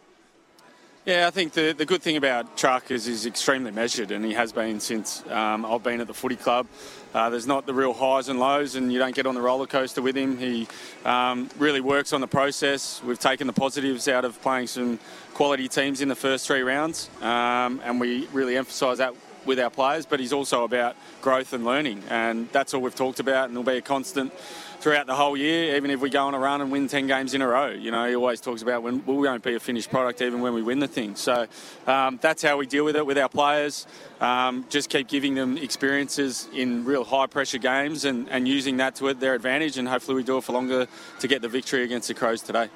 Yeah, I think the, the good thing about Truck is he's extremely measured, and he has been since um, I've been at the footy club. Uh, there's not the real highs and lows, and you don't get on the roller coaster with him. He um, really works on the process. We've taken the positives out of playing some quality teams in the first three rounds, um, and we really emphasise that with our players. But he's also about growth and learning, and that's all we've talked about, and will be a constant throughout the whole year, even if we go on a run and win 10 games in a row. You know, he always talks about when we won't be a finished product even when we win the thing. So um, that's how we deal with it with our players. Um, just keep giving them experiences in real high pressure games and, and using that to their advantage, and hopefully we do it for longer to get the victory against the Crows today.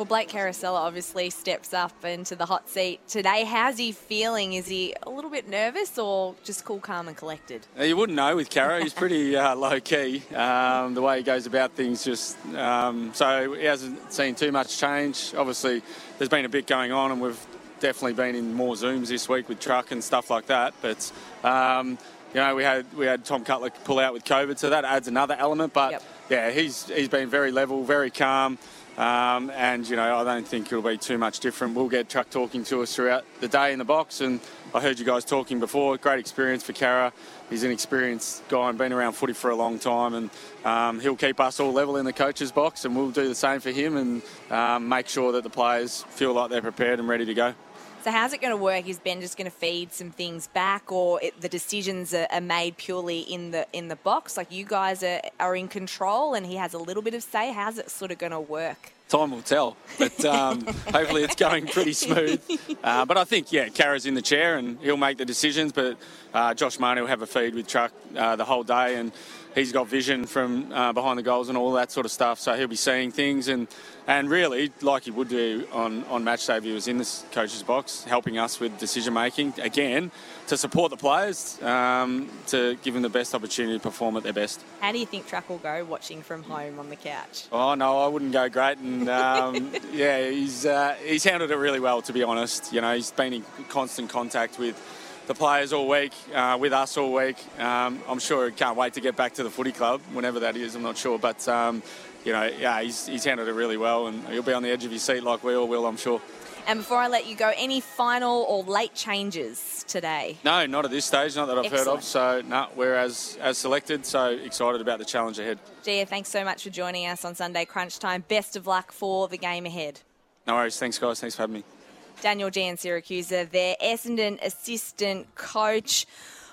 Well, Blake Caracella obviously steps up into the hot seat today. How's he feeling? Is he a little bit nervous or just cool, calm, and collected? Uh, you wouldn't know with Cara. He's pretty uh, low key. Um, the way he goes about things, just um, so he hasn't seen too much change. Obviously, there's been a bit going on, and we've definitely been in more zooms this week with truck and stuff like that. But um, you know, we had we had Tom Cutler pull out with COVID, so that adds another element. But yep. yeah, he's he's been very level, very calm. Um, and, you know, I don't think it'll be too much different. We'll get Truck talking to us throughout the day in the box. And I heard you guys talking before. Great experience for Kara. He's an experienced guy and been around footy for a long time. And um, he'll keep us all level in the coach's box. And we'll do the same for him and um, make sure that the players feel like they're prepared and ready to go. So how's it going to work? Is Ben just going to feed some things back, or it, the decisions are, are, made purely in the in the box? Like you guys are, are in control, and he has a little bit of say. How's it sort of going to work? Time will tell, but um, hopefully it's going pretty smooth. Uh, but I think yeah, Kara's in the chair and he'll make the decisions. But uh, Josh Marnie will have a feed with Truck uh, the whole day and he's got vision from uh, behind the goals and all that sort of stuff. So he'll be seeing things and and really, like he would do on on match day, if he was in this coach's box, helping us with decision making again to support the players, um, to give them the best opportunity to perform at their best. How do you think Truck will go watching from home on the couch? Oh no, I wouldn't go great, and um, yeah, he's uh, he's handled it really well to be honest. You know, he's been in constant contact with the players all week, uh, with us all week. Um, I'm sure he can't wait to get back to the footy club, whenever that is. I'm not sure, but um, you know, yeah, he's, he's handled it really well, and he'll be on the edge of his seat like we all will, I'm sure. And before I let you go, any final or late changes today? No, not at this stage, not that I've Excellent. heard of. So, no, we're as, as selected, so excited about the challenge ahead. Gia, thanks so much for joining us on Sunday Crunch Time. Best of luck for the game ahead. No worries. Thanks, guys. Thanks for having me. Daniel Giansiracusa, their Essendon assistant coach.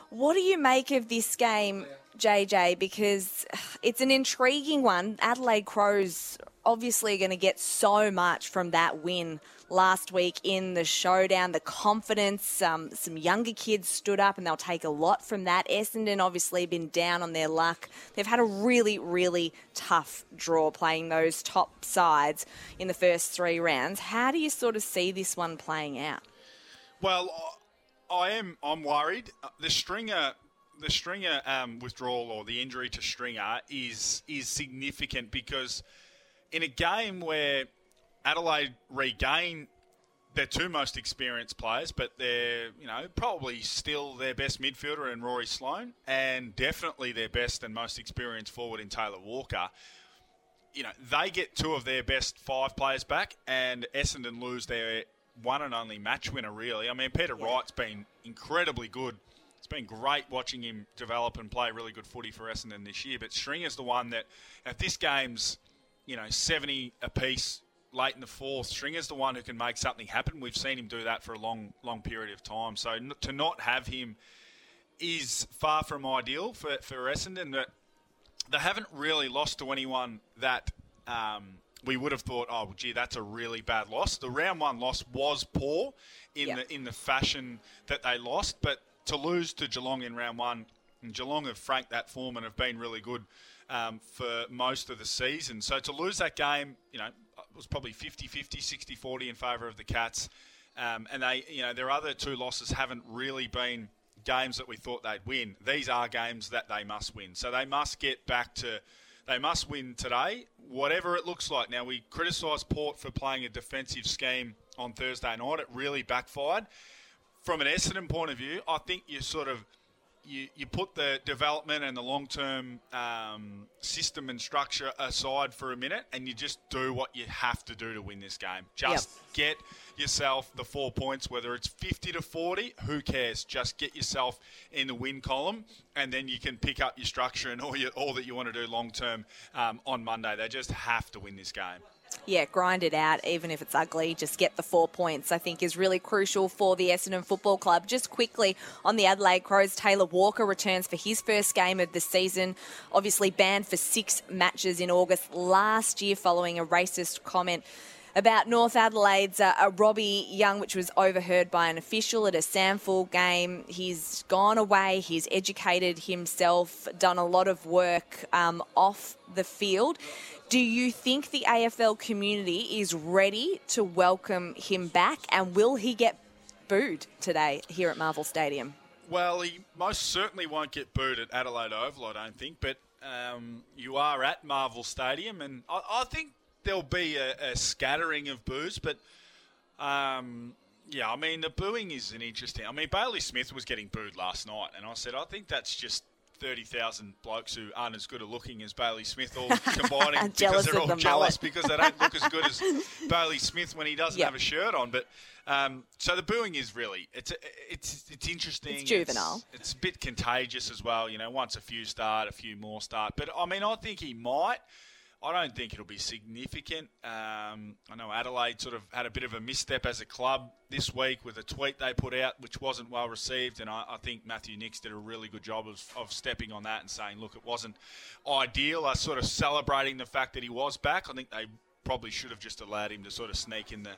What do you make of this game, JJ? Because it's an intriguing one. Adelaide Crows obviously are going to get so much from that win last week in the showdown. The confidence, um, some younger kids stood up and they'll take a lot from that. Essendon obviously been down on their luck. They've had a really, really tough draw playing those top sides in the first three rounds. How do you sort of see this one playing out? Well, I am. I'm worried. The stringer the Stringer um, withdrawal or the injury to Stringer is is significant because in a game where Adelaide regain their two most experienced players, but they're you know probably still their best midfielder in Rory Sloane, and definitely their best and most experienced forward in Taylor Walker. You know they get two of their best five players back, and Essendon lose their one and only match winner. Really, I mean Peter. Wright's been incredibly good. It's been great watching him develop and play really good footy for Essendon this year. But Stringer's the one that, if this game's you know 70 apiece late in the fourth. Stringer's the one who can make something happen. We've seen him do that for a long, long period of time. So to not have him is far from ideal for, for Essendon. But they haven't really lost to anyone that um, we would have thought, oh, gee, that's a really bad loss. The round one loss was poor in yep. the in the fashion that they lost, but to lose to Geelong in round one, and Geelong have franked that form and have been really good um, for most of the season. So to lose that game, you know, it was probably 50-50, 60-40 in favour of the Cats. Um, and they, you know, their other two losses haven't really been games that we thought they'd win. These are games that they must win. So they must get back to, they must win today, whatever it looks like. Now we criticised Port for playing a defensive scheme on Thursday night. It really backfired. From an Essendon point of view, I think you sort of you, you put the development and the long term um, system and structure aside for a minute and you just do what you have to do to win this game. Just yep. get yourself the four points, whether it's 50 to 40, who cares? Just get yourself in the win column and then you can pick up your structure and all, your, all that you want to do long term um, on Monday. They just have to win this game yeah, grind it out, even if it's ugly, just get the four points, I think is really crucial for the Essendon Football Club. Just quickly on the Adelaide Crows, Taylor Walker returns for his first game of the season, obviously banned for six matches in August last year following a racist comment about North Adelaide's uh, Robbie Young, which was overheard by an official at a SANFL game. He's gone away, he's educated himself, done a lot of work um, off the field. Do you think the AFL community is ready to welcome him back, and will he get booed today here at Marvel Stadium? Well, he most certainly won't get booed at Adelaide Oval, I don't think. But um, you are at Marvel Stadium, and I, I think there'll be a, a, scattering of boos. But um, yeah, I mean the booing is an interesting. I mean Bailey Smith was getting booed last night, and I said I think that's just 30,000 blokes who aren't as good at looking as Bailey Smith all combining because they're all the jealous mullet. because they don't look as good as Bailey Smith when he doesn't yep. have a shirt on. But um, so the booing is really it's it's it's interesting. It's juvenile. It's, it's, a bit contagious as well. You know, once a few start, a few more start. But I mean, I think he might. I don't think it'll be significant. Um, I know Adelaide sort of had a bit of a misstep as a club this week with a tweet they put out, which wasn't well received, and I, I think Matthew Nicks did a really good job of, of stepping on that and saying, look, it wasn't ideal. I sort of celebrating the fact that he was back. I think they probably should have just allowed him to sort of sneak in the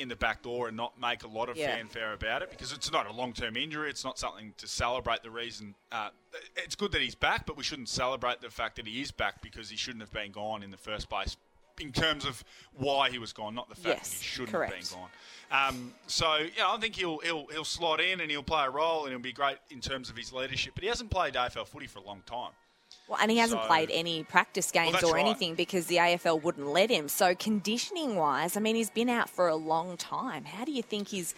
in the back door and not make a lot of Yeah. fanfare about it because it's not a long term injury. It's not something to celebrate the reason. Uh, it's good that he's back, but we shouldn't celebrate the fact that he is back because he shouldn't have been gone in the first place in terms of why he was gone, not the fact that he shouldn't correct. have been gone. Um, so, yeah, I think he'll, he'll, he'll slot in and he'll play a role and he'll be great in terms of his leadership, but he hasn't played AFL footy for a long time. Well, and he hasn't So- played any practice games that's or right. anything because the AFL wouldn't let him. So conditioning wise, I mean, he's been out for a long time. How do you think he's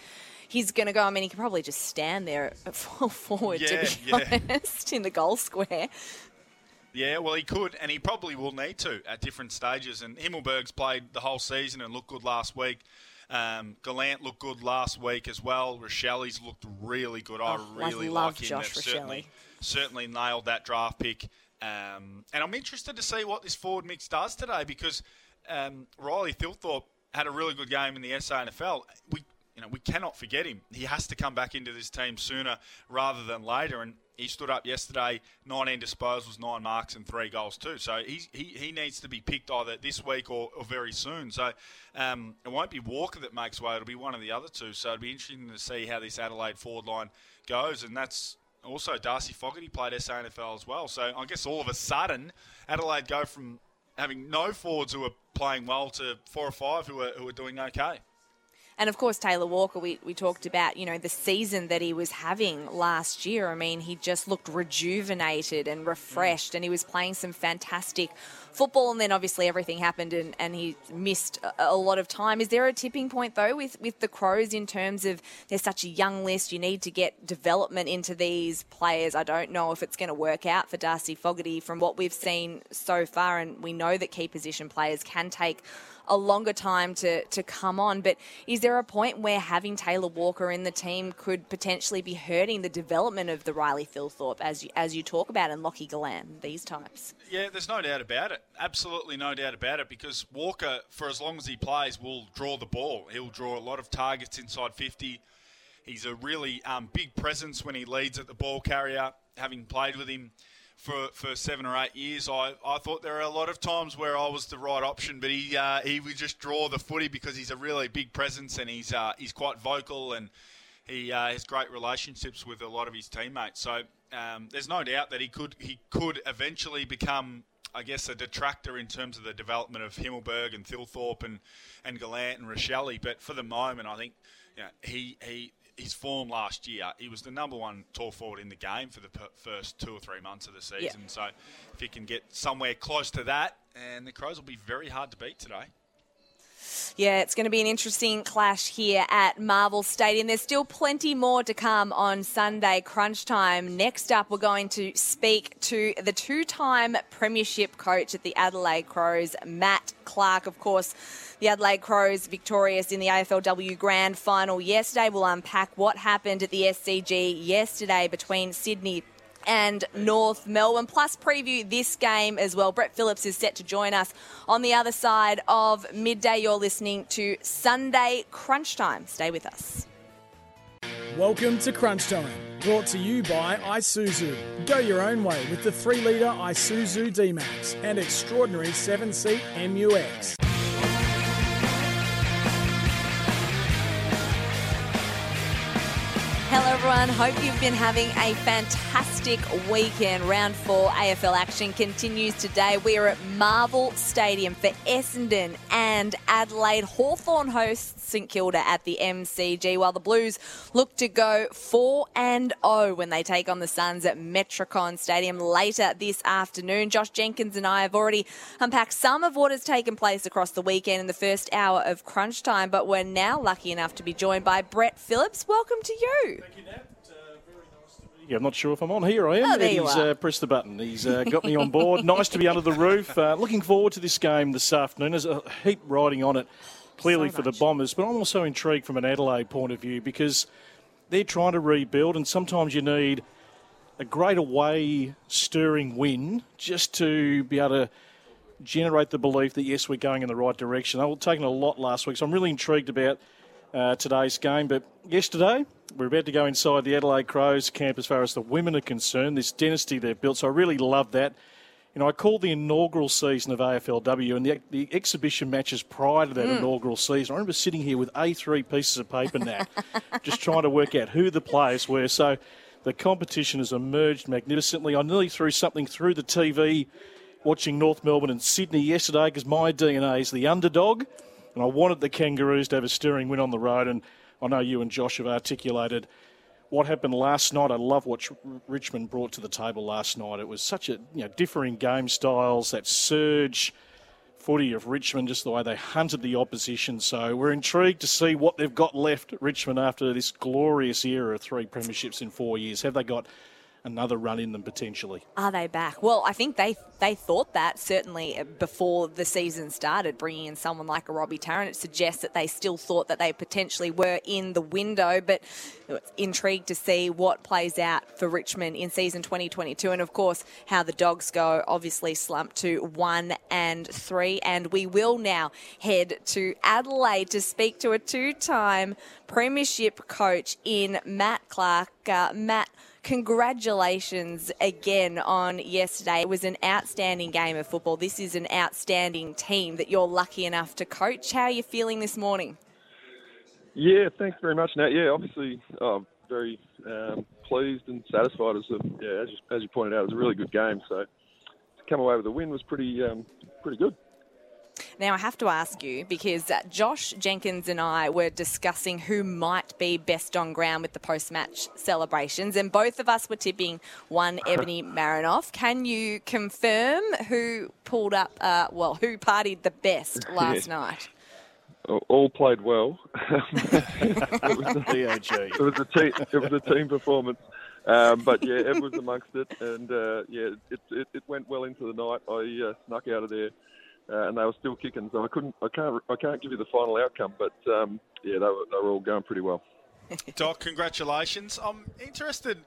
he's going to go? I mean, he could probably just stand there at full forward to be yeah. honest in the goal square. Yeah, well, he could, and he probably will need to at different stages. And Himmelberg's played the whole season and looked good last week. Um, Gollant looked good last week as well. Rachele's looked really good. I Oh, I really love like him. Josh They've certainly, certainly nailed that draft pick. Um, and I'm interested to see what this forward mix does today because um, Riley Thilthorpe had a really good game in the SANFL. We, you know, we cannot forget him. He has to come back into this team sooner rather than later. And he stood up yesterday, 19 disposals, nine marks, and three goals too. So he's, he he needs to be picked either this week or, or very soon. So um, it won't be Walker that makes way; it'll be one of the other two. So it'll be interesting to see how this Adelaide forward line goes, and that's. Also, Darcy Fogarty played SANFL as well. So I guess all of a sudden, Adelaide go from having no forwards who are playing well to four or five who are, who are doing okay. And of course, Taylor Walker, we, we talked about, you know, the season that he was having last year. I mean, he just looked rejuvenated and refreshed, and he was playing some fantastic football. And then obviously everything happened and, and he missed a, lot of time. Is there a tipping point, though, with, with the Crows in terms of there's such a young list? You need to get development into these players. I don't know if it's going to work out for Darcy Fogarty from what we've seen so far. And we know that key position players can take a longer time to, to come on. But is there a point where having Taylor Walker in the team could potentially be hurting the development of the Riley Thilthorpe as you, as you talk about and Lachie Gollant, these types? Yeah, there's no doubt about it. Absolutely no doubt about it because Walker, for as long as he plays, will draw the ball. He'll draw a lot of targets inside 50. He's a really um, big presence when he leads at the ball carrier. Having played with him for, for seven or eight years, I, I thought there were a lot of times where I was the right option, but he uh, he would just draw the footy because he's a really big presence and he's uh, he's quite vocal and he uh, has great relationships with a lot of his teammates. So um, there's no doubt that he could he could eventually become, I guess, a detractor in terms of the development of Himmelberg and Thilthorpe and and Gollant and Rachele. But for the moment, I think you know, he he. His form last year, he was the number one tall forward in the game for the per- first two or three months of the season. So, if he can get somewhere close to that, and the Crows will be very hard to beat today. Yeah, it's going to be an interesting clash here at Marvel Stadium. There's still plenty more to come on Sunday, crunch time. Next up, we're going to speak to the two time Premiership coach at the Adelaide Crows, Matt Clark. Of course, the Adelaide Crows victorious in the AFLW Grand Final yesterday. We'll unpack what happened at the SCG yesterday between Sydney and North Melbourne. Plus, preview this game as well. Brett Phillips is set to join us on the other side of midday. You're listening to Sunday Crunch Time. Stay with us. Welcome to Crunch Time, brought to you by Isuzu. Go your own way with the 3 litre Isuzu D-Max and extraordinary 7-seat MUX. Everyone. Hope you've been having a fantastic weekend. Round four AFL action continues today. We are at Marvel Stadium for Essendon and Adelaide. Hawthorn hosts St Kilda at the MCG, while the Blues look to go 4 and 0 when they take on the Suns at Metricon Stadium later this afternoon. Josh Jenkins and I have already unpacked some of what has taken place across the weekend in the first hour of crunch time, but we're now lucky enough to be joined by Brett Phillips. Welcome to you. Yeah, I'm not sure if I'm on. Here I am. Oh, there you Eddie's are. uh, pressed the button. He's uh, got me on board. nice to be under the roof. Uh, looking forward to this game this afternoon. There's a heap riding on it, clearly So for the Bombers, but I'm also intrigued from an Adelaide point of view because they're trying to rebuild, and sometimes you need a great away stirring win just to be able to generate the belief that yes, we're going in the right direction. They were taking a lot last week, so I'm really intrigued about uh, today's game. But yesterday, we're about to go inside the Adelaide Crows camp as far as the women are concerned. This dynasty they've built, so I really love that. You know, I called the inaugural season of AFLW and the, the exhibition matches prior to that Mm. inaugural season. I remember sitting here with A3 pieces of paper now, just trying to work out who the players were. So the competition has emerged magnificently. I nearly threw something through the TV watching North Melbourne and Sydney yesterday because my DNA is the underdog, and I wanted the Kangaroos to have a steering win on the road. And I know you and Josh have articulated what happened last night. I love what Richmond brought to the table last night. It was such a you know differing game styles, that surge footy of Richmond, just the way they hunted the opposition. So we're intrigued to see what they've got left, Richmond, after this glorious era of three premierships in four years. Have they got another run in them potentially? Are they back? Well, I think they they thought that certainly before the season started, bringing in someone like a Robbie Tarrant. It suggests that they still thought that they potentially were in the window, but intrigued to see what plays out for Richmond in season 2022, and of course how the Dogs go. Obviously slumped to one and three, and we will now head to Adelaide to speak to a two-time premiership coach in Matt Clark. Uh, Matt congratulations again on yesterday. It was an outstanding game of football. This is an outstanding team that you're lucky enough to coach. How are you feeling this morning? Yeah, thanks very much, Nat. Yeah, obviously, um, very um, pleased and satisfied. As a, yeah, as you, as you pointed out, it was a really good game. So to come away with a win was pretty um, pretty good. Now, I have to ask you because uh, Josh Jenkins and I were discussing who might be best on ground with the post match celebrations, and both of us were tipping one Ebony Marinoff. Can you confirm who pulled up, uh, well, who partied the best last Yeah. night? All- All played well. it, was a, it was a team. It was a team performance. Um, but yeah, Ed was amongst it, and uh, yeah, it, it, it went well into the night. I uh, snuck out of there, uh, and they were still kicking, so I couldn't, I can't, I can't give you the final outcome. But um, yeah, they were, they were all going pretty well. Doc, congratulations. I'm interested.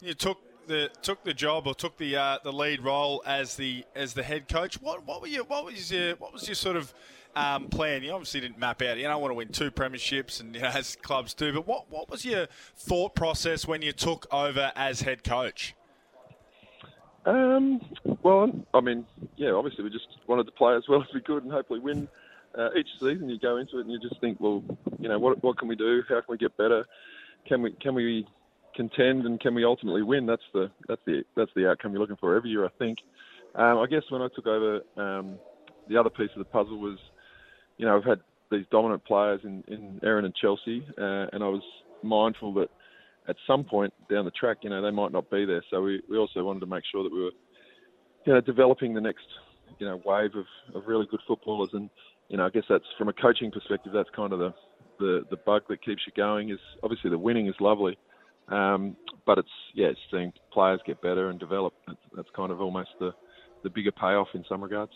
You took the took the job or took the uh, the lead role as the as the head coach. What what were your what was your what was your sort of um, plan? You obviously didn't map out. You don't want to win two premierships, and you know, as clubs do. But what what was your thought process when you took over as head coach? Um, well, I mean, yeah, obviously we just wanted to play as well as we could and hopefully win. Uh, each season you go into it and you just think, well, you know, what what can we do? How can we get better? Can we can we contend and can we ultimately win? That's the that's the that's the outcome you're looking for every year, I think. Um, I guess when I took over, um, the other piece of the puzzle was, you know, I've had these dominant players in in Erin and Chelsea, uh, and I was mindful that at some point down the track, you know, they might not be there. So we, we also wanted to make sure that we were, you know, developing the next, you know, wave of, of really good footballers. And, you know, I guess that's from a coaching perspective, that's kind of the, the, the bug that keeps you going is obviously the winning is lovely. Um, but it's, yeah, it's seeing players get better and develop. That's, that's kind of almost the, the bigger payoff in some regards.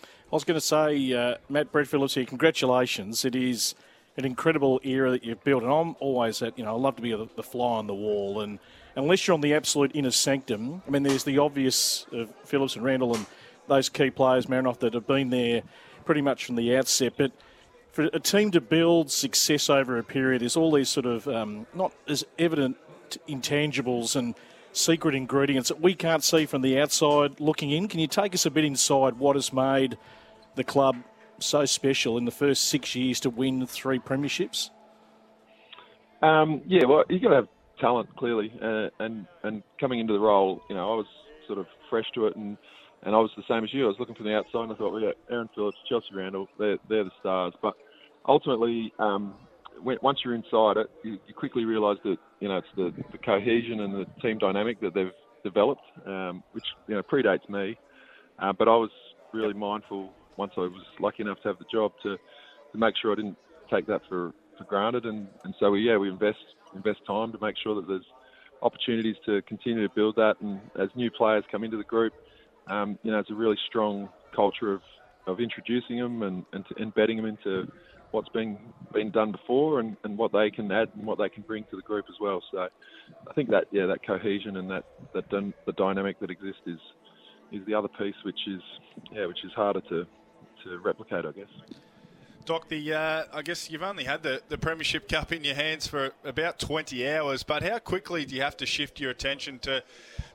I was going to say, uh, Matt Brett Phillips here, congratulations. It is an incredible era that you've built, and I'm always at, you know, I love to be the, the fly on the wall. And unless you're on the absolute inner sanctum, I mean, there's the obvious of Phillips and Randall and those key players, Marinoff, that have been there pretty much from the outset. But for a team to build success over a period, there's all these sort of um, not as evident intangibles and secret ingredients that we can't see from the outside looking in. Can you take us a bit inside what has made the club so special in the first six years to win three premierships? Um, yeah, well, you've got to have talent clearly, uh, and and coming into the role, you know, I was sort of fresh to it, and and I was the same as you. I was looking from the outside, and I thought, we got Erin Phillips, Chelsea Randall, they're they're the stars. But ultimately, um, when, once you're inside it, you, you quickly realise that you know it's the, the cohesion and the team dynamic that they've developed, um, which you know predates me. Uh, but I was really mindful once I was lucky enough to have the job to to make sure I didn't take that for, for granted, and, and so we yeah we invest invest time to make sure that there's opportunities to continue to build that, and as new players come into the group, um, you know it's a really strong culture of, of introducing them and, and embedding them into what's been been done before and, and what they can add and what they can bring to the group as well. So I think that yeah that cohesion and that that the dynamic that exists is is the other piece, which is yeah, which is harder to to replicate, I guess. Doc, the uh, I guess you've only had the, the Premiership Cup in your hands for about 20 hours, but how quickly do you have to shift your attention to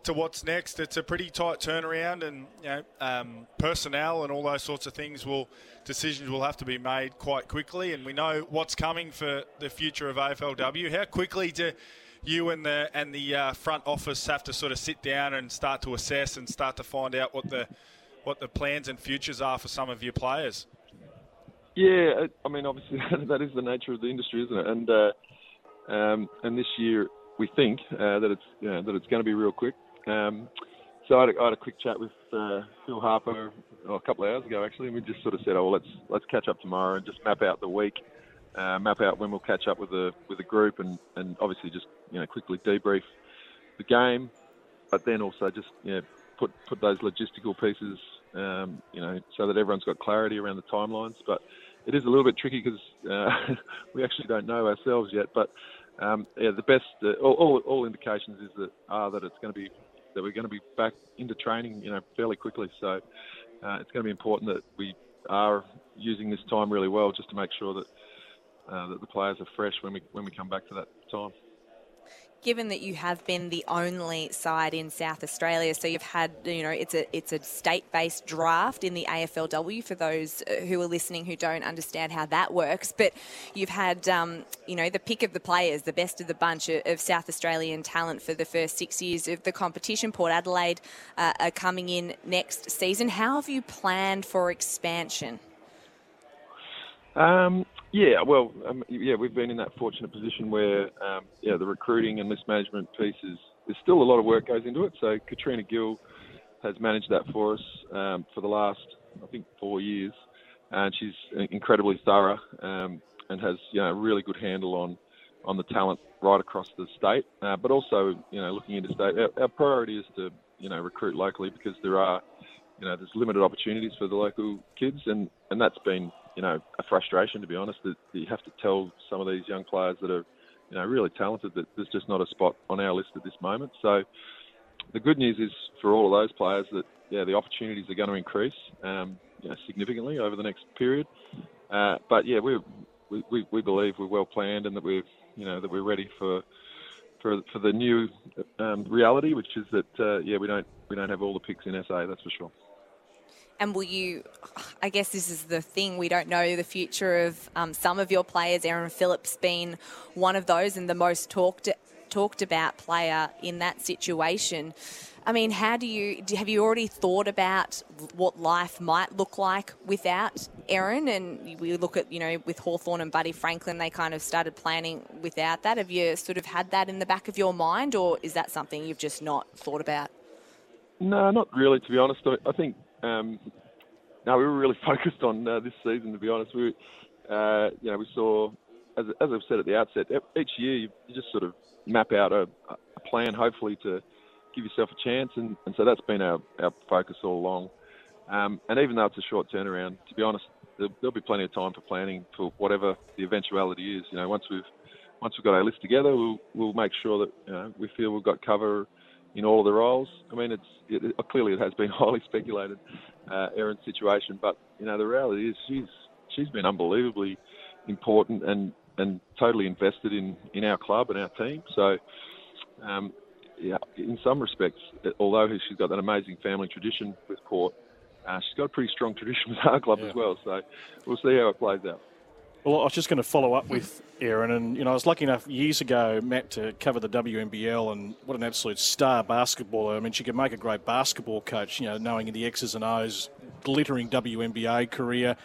to what's next? It's a pretty tight turnaround, and you know um, personnel and all those sorts of things will decisions will have to be made quite quickly, and we know what's coming for the future of AFLW. How quickly do you and the and the uh, front office have to sort of sit down and start to assess and start to find out what the what the plans and futures are for some of your players? Yeah, I mean, obviously that is the nature of the industry, isn't it? And uh, um, and this year we think uh, that it's you know, that it's going to be real quick. Um, so I had, a, I had, a quick chat with uh, Phil Harper oh, a couple of hours ago actually, and we just sort of said, oh, well, let's let's catch up tomorrow and just map out the week, uh, map out when we'll catch up with the with the group, and, and obviously just you know quickly debrief the game, but then also just you know put put those logistical pieces um, you know, so that everyone's got clarity around the timelines. But it is a little bit tricky because uh, we actually don't know ourselves yet. But um, yeah, the best, uh, all, all, all, indications is that are that it's going to be that we're going to be back into training, you know, fairly quickly. So uh, it's going to be important that we are using this time really well, just to make sure that uh, that the players are fresh when we when we come back to that time given that you have been the only side in South Australia, so you've had, you know, it's a it's a state-based draft in the AFLW for those uh, who are listening who don't understand how that works. But you've had, um, you know, the pick of the players, the best of the bunch of South Australian talent for the first six years of the competition. Port Adelaide uh, are coming in next season. How have you planned for expansion? Um, yeah, well, um, yeah, we've been in that fortunate position where, um, yeah, the recruiting and list management pieces. there's still a lot of work goes into it. So Katrina Gill has managed that for us um, for the last, I think, four years, and she's incredibly thorough um, and has, you know, a really good handle on on the talent right across the state. Uh, but also, you know, looking into state, our, our priority is to, you know, recruit locally because there are, you know, there's limited opportunities for the local kids, and and that's been you know, a frustration to be honest. That you have to tell some of these young players that are, you know, really talented that there's just not a spot on our list at this moment. So the good news is for all of those players that yeah, the opportunities are going to increase um, you know, significantly over the next period. Uh, but yeah, we we we believe we're well planned and that we're you know that we're ready for for for the new um, reality, which is that uh, yeah we don't we don't have all the picks in SA, that's for sure. And will you, I guess this is the thing, we don't know the future of um, some of your players. Erin Phillips being one of those and the most talked, talked about player in that situation. I mean, how do you have you already thought about what life might look like without Erin? And we look at you know with Hawthorn and Buddy Franklin, they kind of started planning without that. Have you sort of had that in the back of your mind, or is that something you've just not thought about? No, not really. To be honest, I think um, no, we were really focused on uh, this season. To be honest, we, uh, you know, we saw, as, as I've said at the outset, each year you, you just sort of map out a, a, plan, hopefully to give yourself a chance, and, and so that's been our, our focus all along. Um, and even though it's a short turnaround, to be honest, there, will be plenty of time for planning for whatever the eventuality is. You know, once we've once we've got our list together, we'll we'll make sure that you know, we feel we've got cover in all of the roles. I mean, it's it, clearly it has been highly speculated, uh, Erin's situation, but you know the reality is she's she's been unbelievably important and and totally invested in in our club and our team. So. Um, yeah, in some respects, although she's got that amazing family tradition with Port, uh, she's got a pretty strong tradition with our club yeah. as well. So we'll see how it plays out. Well, I was just going to follow up with Erin, and you know, I was lucky enough years ago, Matt, to cover the WNBL, and what an absolute star basketballer. I mean, she could make a great basketball coach. You know, knowing the X's and O's, glittering WNBA career.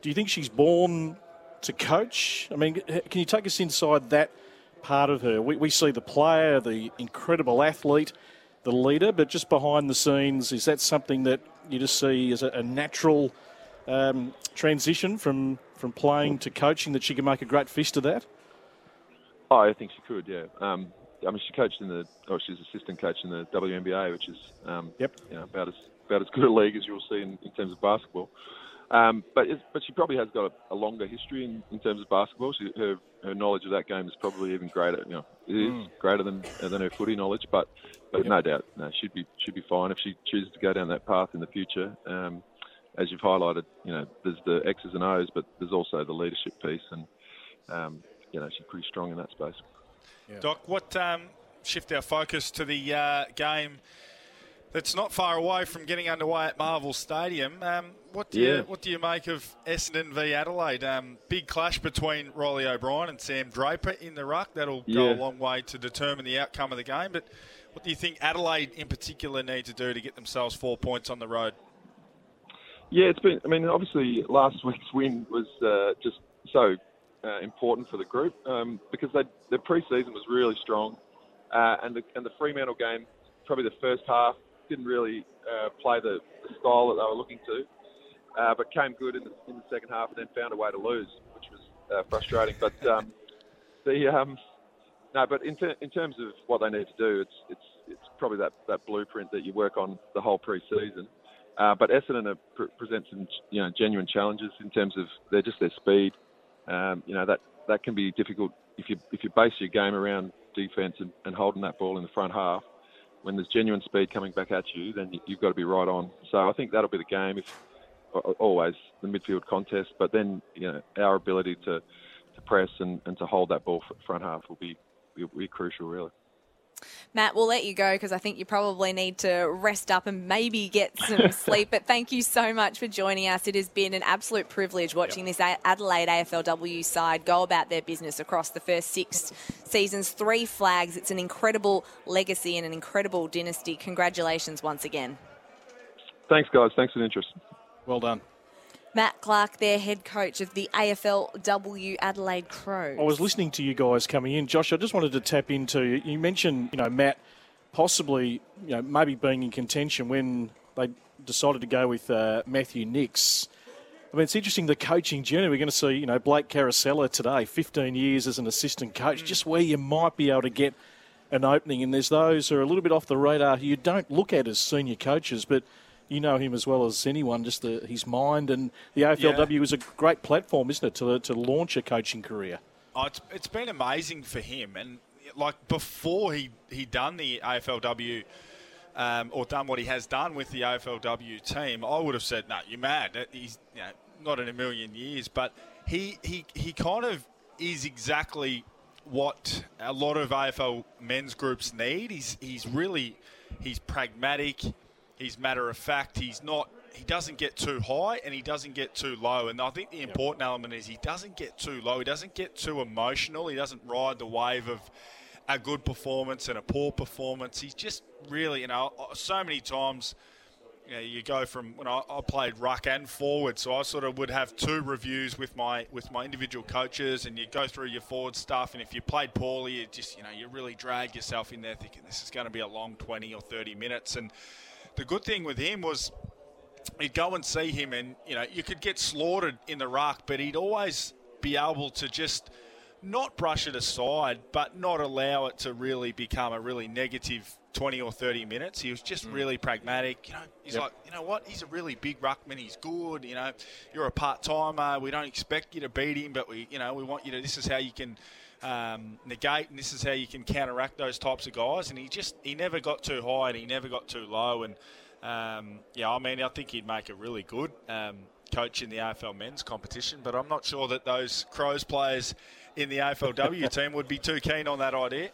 Do you think she's born to coach? I mean, can you take us inside that part of her? We, we see the player, the incredible athlete, the leader, but just behind the scenes, is that something that you just see as a, a natural um, transition from from playing to coaching that she can make a great fist of that? Oh, I think she could. Yeah. Um, I mean, she coached in the, oh, she's assistant coach in the WNBA, which is, um, yep, you know, about as about as good a league as you'll see in, in terms of basketball. Um, but it's, but she probably has got a, a longer history in, in terms of basketball. She, her her knowledge of that game is probably even greater. You know, it is Mm. greater than than her footy knowledge. But but no doubt, no, she'd be should be fine if she chooses to go down that path in the future. Um, as you've highlighted, you know, there's the X's and O's, but there's also the leadership piece, and um, you know, she's pretty strong in that space. Doc, what um, shift our focus to the uh, game that's not far away from getting underway at Marvel Stadium. Um, what do Yeah. you what do you make of Essendon v Adelaide? Um, big clash between Reilly O'Brien and Sam Draper in the ruck. That'll go Yeah. a long way to determine the outcome of the game. But what do you think Adelaide in particular need to do to get themselves four points on the road? Yeah, it's been. I mean, obviously, last week's win was uh, just so uh, important for the group um, because they, their pre-season was really strong, uh, and the and the Fremantle game, probably the first half, didn't really uh, play the, the style that they were looking to, uh, but came good in the, in the second half and then found a way to lose, which was uh, frustrating. But um, the um, no, but in, ter- in terms of what they need to do, it's it's it's probably that, that blueprint that you work on the whole pre-season. Uh, but Essendon have pr- present some, you know, genuine challenges in terms of their just their speed. Um, you know that that can be difficult if you if you base your game around defence and, and holding that ball in the front half. When there's genuine speed coming back at you, then you, you've got to be right on. So I think that'll be the game. If always the midfield contest, but then you know our ability to, to press and, and to hold that ball front half will be will be crucial, really. Matt, we'll let you go because I think you probably need to rest up and maybe get some sleep. But thank you so much for joining us. It has been an absolute privilege watching this Adelaide AFLW side go about their business across the first six seasons, three flags. It's an incredible legacy and an incredible dynasty. Congratulations once again. Thanks, guys. Thanks for the interest. Well done. Matt Clark, their head coach of the AFLW Adelaide Crows. I was listening to you guys coming in, Josh. I just wanted to tap into. You mentioned, you know, Matt, possibly, you know, maybe being in contention when they decided to go with uh, Matthew Nicks. I mean, it's interesting the coaching journey. We're going to see, you know, Blake Caracella today, 15 years as an assistant coach, just where you might be able to get an opening. And there's those who are a little bit off the radar who you don't look at as senior coaches, but you know him as well as anyone, just the, his mind. And the AFLW is a great platform, isn't it, to, to launch a coaching career? Oh, it's, it's been amazing for him, and like before he he done the AFLW um, or done what he has done with the AFLW team, I would have said, "No, you're mad. He's you know, not in a million years." But he he he kind of is exactly what a lot of AFL men's groups need. He's he's really he's pragmatic. He's matter of fact. He's not. He doesn't get too high and he doesn't get too low. And I think the important element is he doesn't get too low. He doesn't get too emotional. He doesn't ride the wave of a good performance and a poor performance. He's just really, you know, so many times. You, know, you go from when I, I played ruck and forward, so I sort of would have two reviews with my with my individual coaches, and you go through your forward stuff. And if you played poorly, you just you know you really drag yourself in there, thinking this is going to be a long twenty or thirty minutes. And the good thing with him was you'd go and see him, and you know you could get slaughtered in the ruck, but he'd always be able to just not brush it aside, but not allow it to really become a really negative 20 or 30 minutes. He was just mm. really pragmatic. You know, he's Yep. like, you know what? He's a really big ruckman. He's good. You know, you're a part timer. We don't expect you to beat him, but we, you know, we want you to. This is how you can um, negate, and this is how you can counteract those types of guys. And he just, he never got too high, and he never got too low. And um, yeah, I mean, I think he'd make a really good um, coach in the AFL men's competition. But I'm not sure that those Crows players in the AFLW team would be too keen on that idea.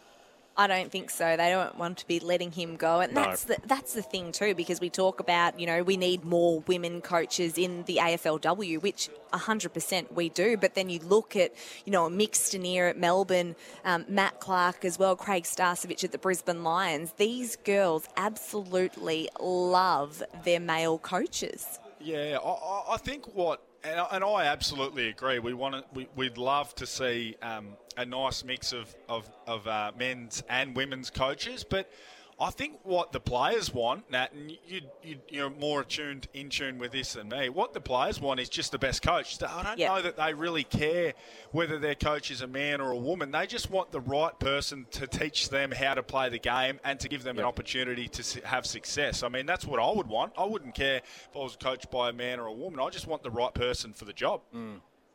I don't think so. They don't want to be letting him go, and No. that's the that's the thing too. Because we talk about, you know, we need more women coaches in the AFLW, which 100% we do. But then you look at, you know, a Mick Stinear at Melbourne, um, Matt Clark as well, Craig Starcevich at the Brisbane Lions. These girls absolutely love their male coaches. Yeah, I- I, I think what, and I, and I absolutely agree. We want to, we, we'd love to see um, a nice mix of of, of uh, men's and women's coaches, but I think what the players want, Nat, and you, you, you're more attuned, in tune with this than me. What the players want is just the best coach. I don't Yeah. know that they really care whether their coach is a man or a woman. They just want the right person to teach them how to play the game and to give them an opportunity to have success. I mean, that's what I would want. I wouldn't care if I was coached by a man or a woman. I just want the right person for the job.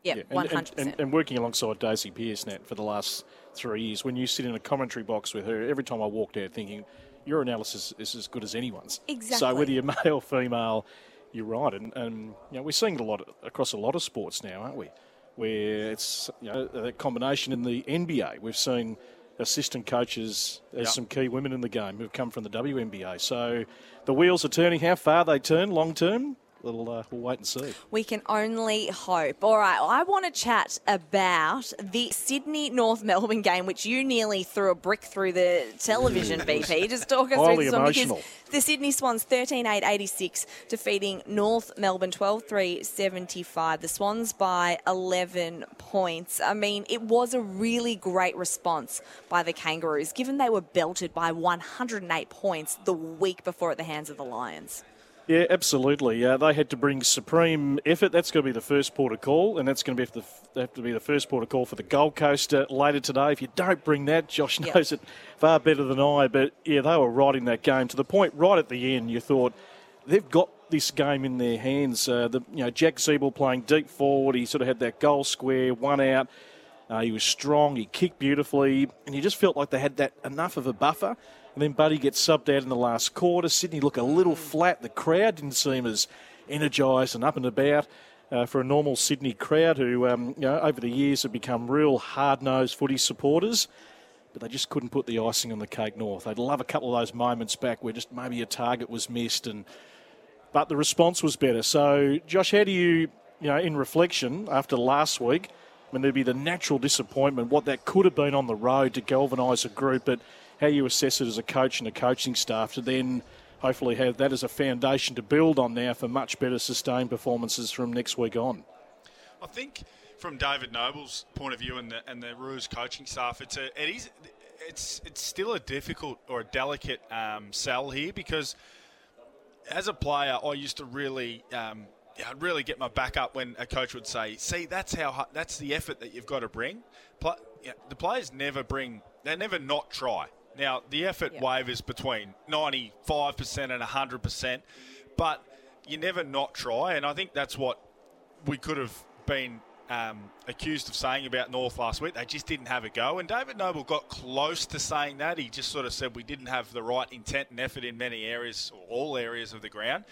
Yeah, and- and, hundred and, percent. and working alongside Daisy Pearce, Nat, for the last three years, when you sit in a commentary box with her, every time I walked out thinking, your analysis is as good as anyone's. Exactly. So whether you're male, or female, you're right. And, and you know, we're seeing it a lot across a lot of sports now, aren't we? Where it's you know a combination in the NBA. We've seen assistant coaches as Yeah. some key women in the game who've come from the WNBA. So the wheels are turning. How far they turn long term, we'll, uh, we'll wait and see. We can only hope. All right, I want to chat about the Sydney North Melbourne game, which you nearly threw a brick through the television, BP. Just talk us through this one because emotional. the Sydney Swans 13 8 86, defeating North Melbourne 12 3 75. The Swans by 11 points. I mean, it was a really great response by the Kangaroos, given they were belted by 108 points the week before at the hands of the Lions. Yeah, absolutely. Uh, they had to bring supreme effort. That's going to be the first port of call, and that's going to be the, have to be the first port of call for the Gold Coast uh, later today. If you don't bring that, Josh knows it far better than I. But yeah, they were right in that game to the point right at the end. You thought they've got this game in their hands. Uh, the you know Jack Ziebell playing deep forward. He sort of had that goal square, one out. Uh, he was strong. He kicked beautifully, and you just felt like they had that enough of a buffer. And then Buddy gets subbed out in the last quarter. Sydney look a little flat. The crowd didn't seem as energised and up and about uh, for a normal Sydney crowd who, um, you know, over the years have become real hard-nosed footy supporters. But they just couldn't put the icing on the cake north. They'd love a couple of those moments back where just maybe a target was missed and but the response was better. So, Josh, how do you, you know, in reflection after last week, I mean, there'd be the natural disappointment, what that could have been on the road to galvanise a group, but how you assess it as a coach and a coaching staff to then hopefully have that as a foundation to build on now for much better sustained performances from next week on. I think from David Noble's point of view and the and the Roos coaching staff, it's a it is it's it's still a difficult or a delicate um, sell here because as a player, I used to really. Um, I'd really get my back up when a coach would say, "See, that's how that's the effort that you've got to bring." The players never bring; they never not try. Now, the effort wavers between ninety-five percent and hundred percent, but you never not try, and I think that's what we could have been um, accused of saying about North last week. They just didn't have a go. And David Noble got close to saying that. He just sort of said we didn't have the right intent and effort in many areas, or all areas of the ground.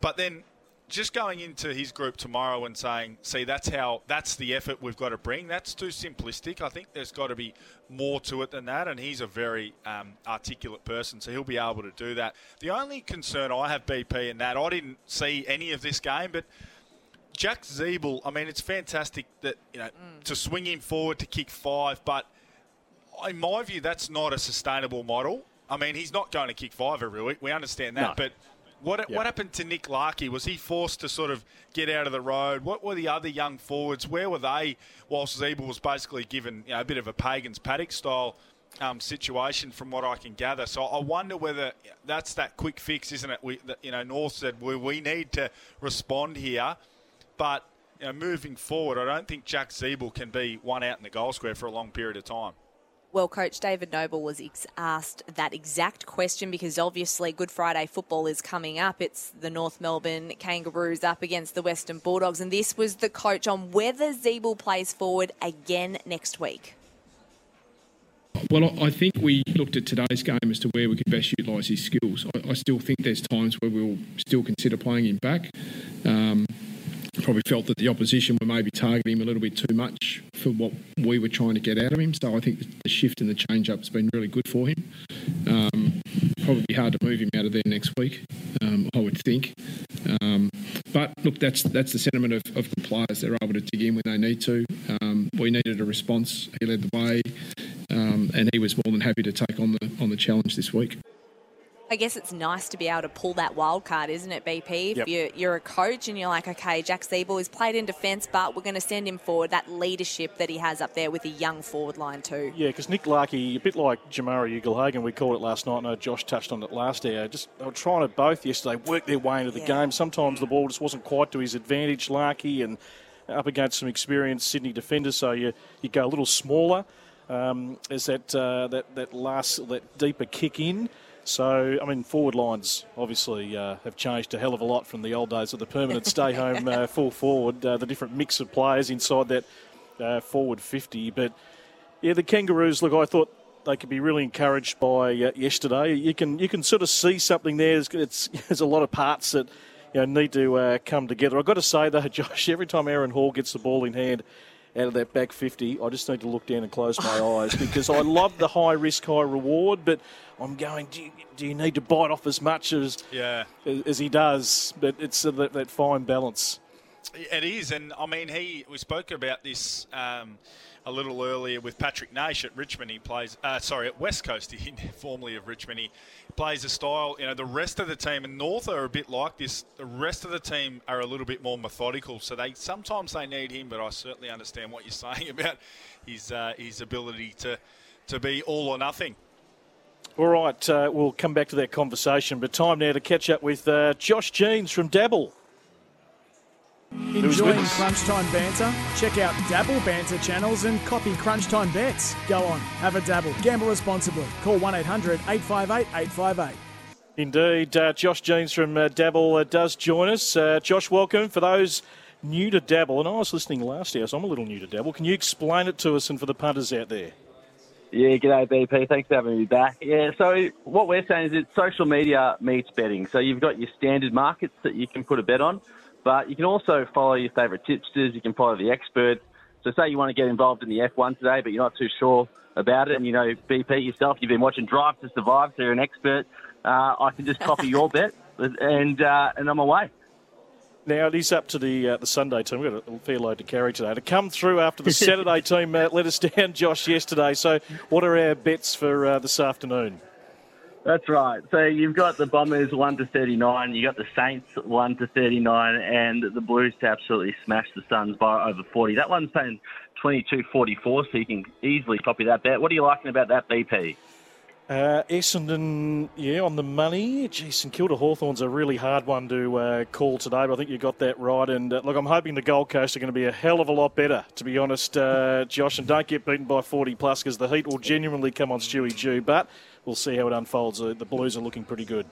But then just going into his group tomorrow and saying, see, that's how, that's the effort we've got to bring, that's too simplistic. I think there's got to be more to it than that. And he's a very um, articulate person, so he'll be able to do that. The only concern I have, BP, in that, I didn't see any of this game, but Jack Ziebell, I mean, it's fantastic that, you know, to swing him forward to kick five, but in my view, that's not a sustainable model. I mean, he's not going to kick five every week. We understand that. No. But what, Yeah. what happened to Nick Larkey? Was he forced to sort of get out of the road? What were the other young forwards? Where were they whilst Ziebell was basically given you know, a bit of a Pagans paddock style um, situation from what I can gather? So I wonder whether that's that quick fix, isn't it? We, you know, North said we, we need to respond here. But you know, moving forward, I don't think Jack Ziebell can be one out in the goal square for a long period of time. Well, Coach David Noble was ex- asked that exact question because obviously Good Friday football is coming up. It's the North Melbourne Kangaroos up against the Western Bulldogs, and this was the coach on whether Ziebell plays forward again next week. Well, I think we looked at today's game as to where we could best utilise his skills. I, I still think there's times where we'll still consider playing him back. Um, probably felt that the opposition were maybe targeting him a little bit too much for what we were trying to get out of him. So I think the shift and the change up has been really good for him. Um, probably hard to move him out of there next week, um, I would think. Um, but look, that's that's the sentiment of, of the players. They're able to dig in when they need to. Um, we needed a response. He led the way, um, and he was more than happy to take on the on the challenge this week. I guess it's nice to be able to pull that wild card, isn't it, BP? If Yep. you're, you're a coach and you're like, okay, Jack Ziebell has played in defence, but we're going to send him forward. That leadership that he has up there with a young forward line too. Yeah, because Nick Larkey, a bit like Jamarra Ugle Hagan, we called it last night. I know Josh touched on it last hour. Just they were trying to both yesterday work their way into the game. Sometimes the ball just wasn't quite to his advantage, Larkey, and up against some experienced Sydney defenders, so you you go a little smaller. Um, as that uh, that that last that deeper kick in. So, I mean, forward lines obviously uh, have changed a hell of a lot from the old days of the permanent stay home uh, full forward, uh, the different mix of players inside that uh, forward 50. But yeah, the Kangaroos, look, I thought they could be really encouraged by uh, yesterday. You can you can sort of see something there. There's, it's, there's a lot of parts that you know, need to uh, come together. I've got to say, though, Josh, every time Aaron Hall gets the ball in hand, out of that back 50, I just need to look down and close my eyes because I love the high risk, high reward, but I'm going, do you, do you need to bite off as much as, Yeah. as he does? But it's uh, that, that fine balance. It is, and I mean, he. We spoke about this um, a little earlier with Patrick Naish at Richmond. He plays, uh, sorry, at West Coast, he, formerly of Richmond. He plays a style. You know, the rest of the team and North are a bit like this. The rest of the team are a little bit more methodical. So they sometimes they need him, but I certainly understand what you're saying about his uh, his ability to to be all or nothing. All right, uh, we'll come back to that conversation, but time now to catch up with uh, Josh Jeans from Dabble. Who's with Enjoying us? Crunch Time banter? Check out Dabble Banter channels and copy Crunch Time bets. Go on, have a dabble. Gamble responsibly. Call 1 800 858 858. Indeed, uh, Josh Jeans from uh, Dabble uh, does join us. Uh, Josh, welcome. For those new to Dabble, and I was listening last year, so I'm a little new to Dabble. Can you explain it to us and for the punters out there? Yeah, g'day BP. Thanks for having me back. Yeah, so what we're saying is it's social media meets betting. So you've got your standard markets that you can put a bet on, but you can also follow your favourite tipsters. You can follow the experts. So say you want to get involved in the F1 today, but you're not too sure about it, and you know BP yourself, you've been watching Drive to Survive, so you're an expert. Uh, I can just copy your bet, and uh, and I'm away. Now it is up to the uh, the Sunday team. We've got a fair load to carry today. To come through after the Saturday team uh, let us down, Josh, yesterday. So, what are our bets for uh, this afternoon? That's right. So you've got the Bombers one to thirty nine, you got the Saints one to thirty nine, and the Blues to absolutely smash the Suns by over forty. That one's paying twenty two forty four, so you can easily copy that bet. What are you liking about that BP? Uh, Essendon, yeah, on the money. Jason Kilda Hawthorn's a really hard one to uh, call today, but I think you got that right. And uh, look, I'm hoping the Gold Coast are going to be a hell of a lot better, to be honest, uh, Josh. And don't get beaten by 40 plus because the heat will genuinely come on Stewie Dew. But we'll see how it unfolds. Uh, the Blues are looking pretty good.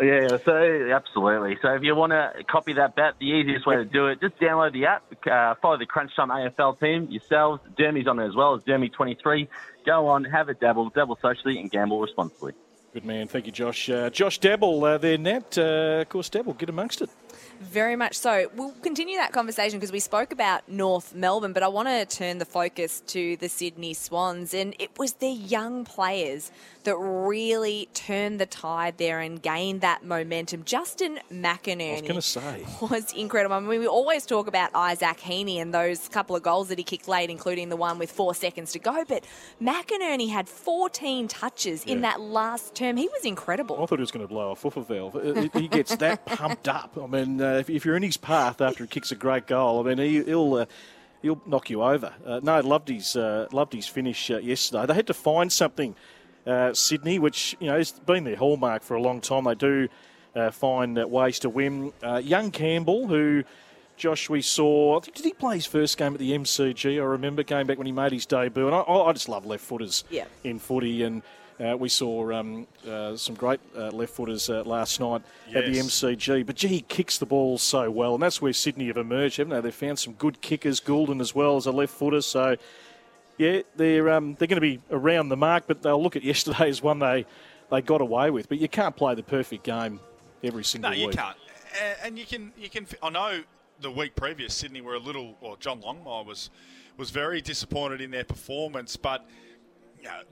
Yeah, so absolutely. So if you want to copy that bet, the easiest way to do it, just download the app, uh, follow the Crunch Time AFL team yourselves. Dermy's on there as well as Dermy23. Go on, have a dabble, dabble socially, and gamble responsibly. Good man. Thank you, Josh. Uh, Josh Dabble uh, there, Nat. Uh, of course, Dabble, get amongst it. Very much so. We'll continue that conversation because we spoke about North Melbourne, but I want to turn the focus to the Sydney Swans. And it was their young players that really turned the tide there and gained that momentum. Justin McInerney was say. was incredible. I mean, we always talk about Isaac Heaney and those couple of goals that he kicked late, including the one with four seconds to go. But McInerney had 14 touches in that last term. He was incredible. I thought he was going to blow a foofer valve. He gets that pumped up. I mean, uh, if, if you're in his path after he kicks a great goal, I mean, he, he'll uh, he'll knock you over. Uh, no, loved his uh, loved his finish uh, yesterday. They had to find something, uh, Sydney, which you know has been their hallmark for a long time. They do uh, find uh, ways to win. Uh, young Campbell, who. Josh, we saw. I think, did he play his first game at the MCG? I remember going back when he made his debut, and I, I just love left footers Yeah. in footy. And uh, we saw um, uh, some great uh, left footers uh, last night at the MCG. But gee, he kicks the ball so well, and that's where Sydney have emerged, haven't they? They've found some good kickers, Gulden as well as a left footer. So yeah, they're um, they're going to be around the mark, but they'll look at yesterday as one they they got away with. But you can't play the perfect game every single No, week. you can't. And you can, you can. I know the week previous, Sydney were a little, or John Longmire was, was very disappointed in their performance. But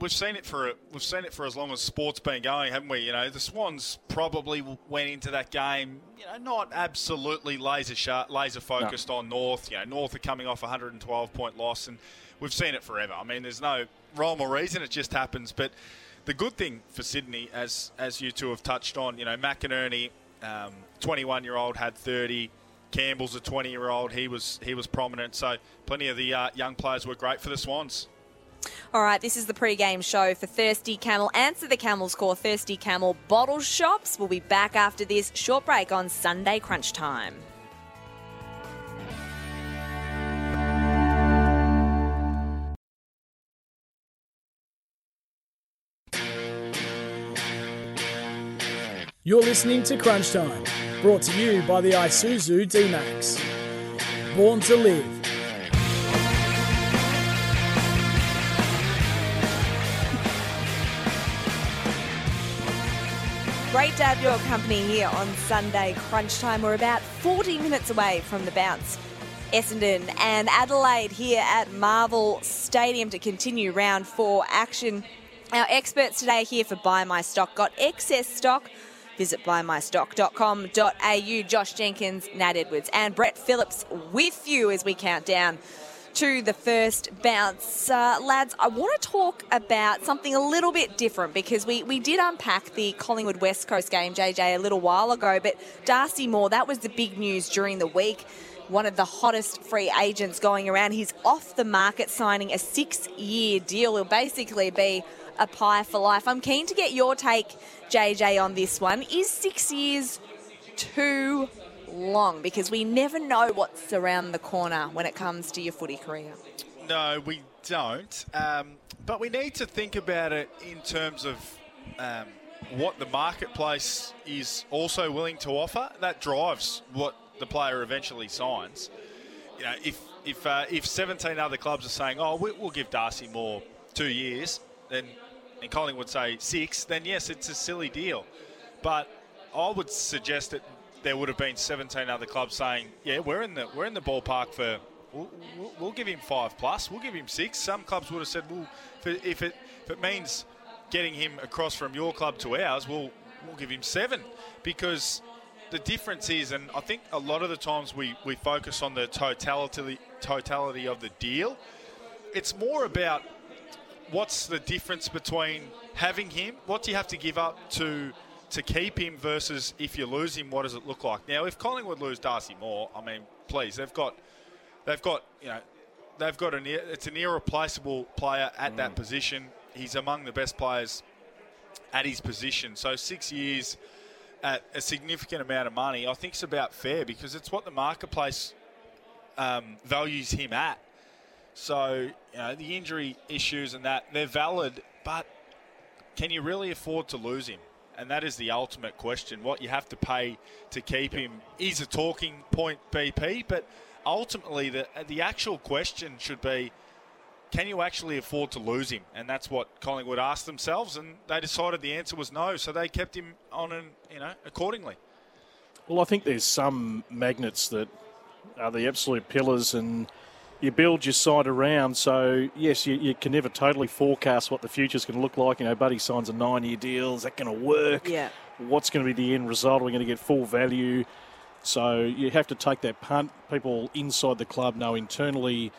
we've seen it for we've seen it for as long as sport's been going, haven't we? You know, the Swans probably went into that game, you know, not absolutely laser sharp, laser focused on North. You know, North are coming off a 112 point loss, and we've seen it forever. I mean, there's no rhyme or reason; it just happens. But the good thing for Sydney, as as you two have touched on, you know, McInerney, um, 21 year old, had 30. Campbell's a 20 year old. He was he was prominent. So plenty of the uh, young players were great for the Swans. All right, this is the pre-game show for Thirsty Camel. Answer the Camel's Call. Thirsty Camel bottle shops. We'll be back after this short break on Sunday Crunch Time. You're listening to Crunch Time, brought to you by the Isuzu D-Max. Born to live. Great to have your company here on Sunday Crunch Time. We're about 40 minutes away from the bounce. Essendon and Adelaide here at Marvel Stadium to continue round four action. Our experts today here for Buy My Stock. Got excess stock? Visit buymystock.com.au. Josh Jenkins, Nat Edwards, and Brett Phillips with you as we count down to the first bounce. Uh, lads, I want to talk about something a little bit different because we, we did unpack the Collingwood West Coast game, JJ, a little while ago, but Darcy Moore, that was the big news during the week. One of the hottest free agents going around. He's off the market signing a six year deal. He'll basically be a pie for life. I'm keen to get your take, JJ, on this one. Is six years too long? Because we never know what's around the corner when it comes to your footy career. No, we don't. Um, but we need to think about it in terms of um, what the marketplace is also willing to offer. That drives what the player eventually signs. You know, if if uh, if 17 other clubs are saying, "Oh, we, will give Darcy Moore two years," then and Collingwood say six, then yes, it's a silly deal. But I would suggest that there would have been 17 other clubs saying, "Yeah, we're in the we're in the ballpark for." We'll, we'll, we'll give him five plus. We'll give him six. Some clubs would have said, "Well, if it, if it if it means getting him across from your club to ours, we'll we'll give him seven because the difference is, and I think a lot of the times we, we focus on the totality totality of the deal. It's more about what's the difference between having him, what do you have to give up to to keep him versus if you lose him, what does it look like? Now, if Collingwood lose Darcy Moore, I mean, please, they've got they've got you know they've got an it's an irreplaceable player at mm. that position. He's among the best players at his position. So six years at a significant amount of money, I think it's about fair because it's what the marketplace um, values him at. So, you know, the injury issues and that, they're valid, but can you really afford to lose him? And that is the ultimate question. What you have to pay to keep him is a talking point, BP, but ultimately the, the actual question should be can you actually afford to lose him? And that's what Collingwood asked themselves, and they decided the answer was no, so they kept him on and, you know, accordingly. Well, I think there's some magnets that are the absolute pillars and you build your side around. So, yes, you, you can never totally forecast what the future's going to look like. You know, Buddy signs a nine year deal. Is that going to work? Yeah. What's going to be the end result? Are we going to get full value? So, you have to take that punt. People inside the club know internally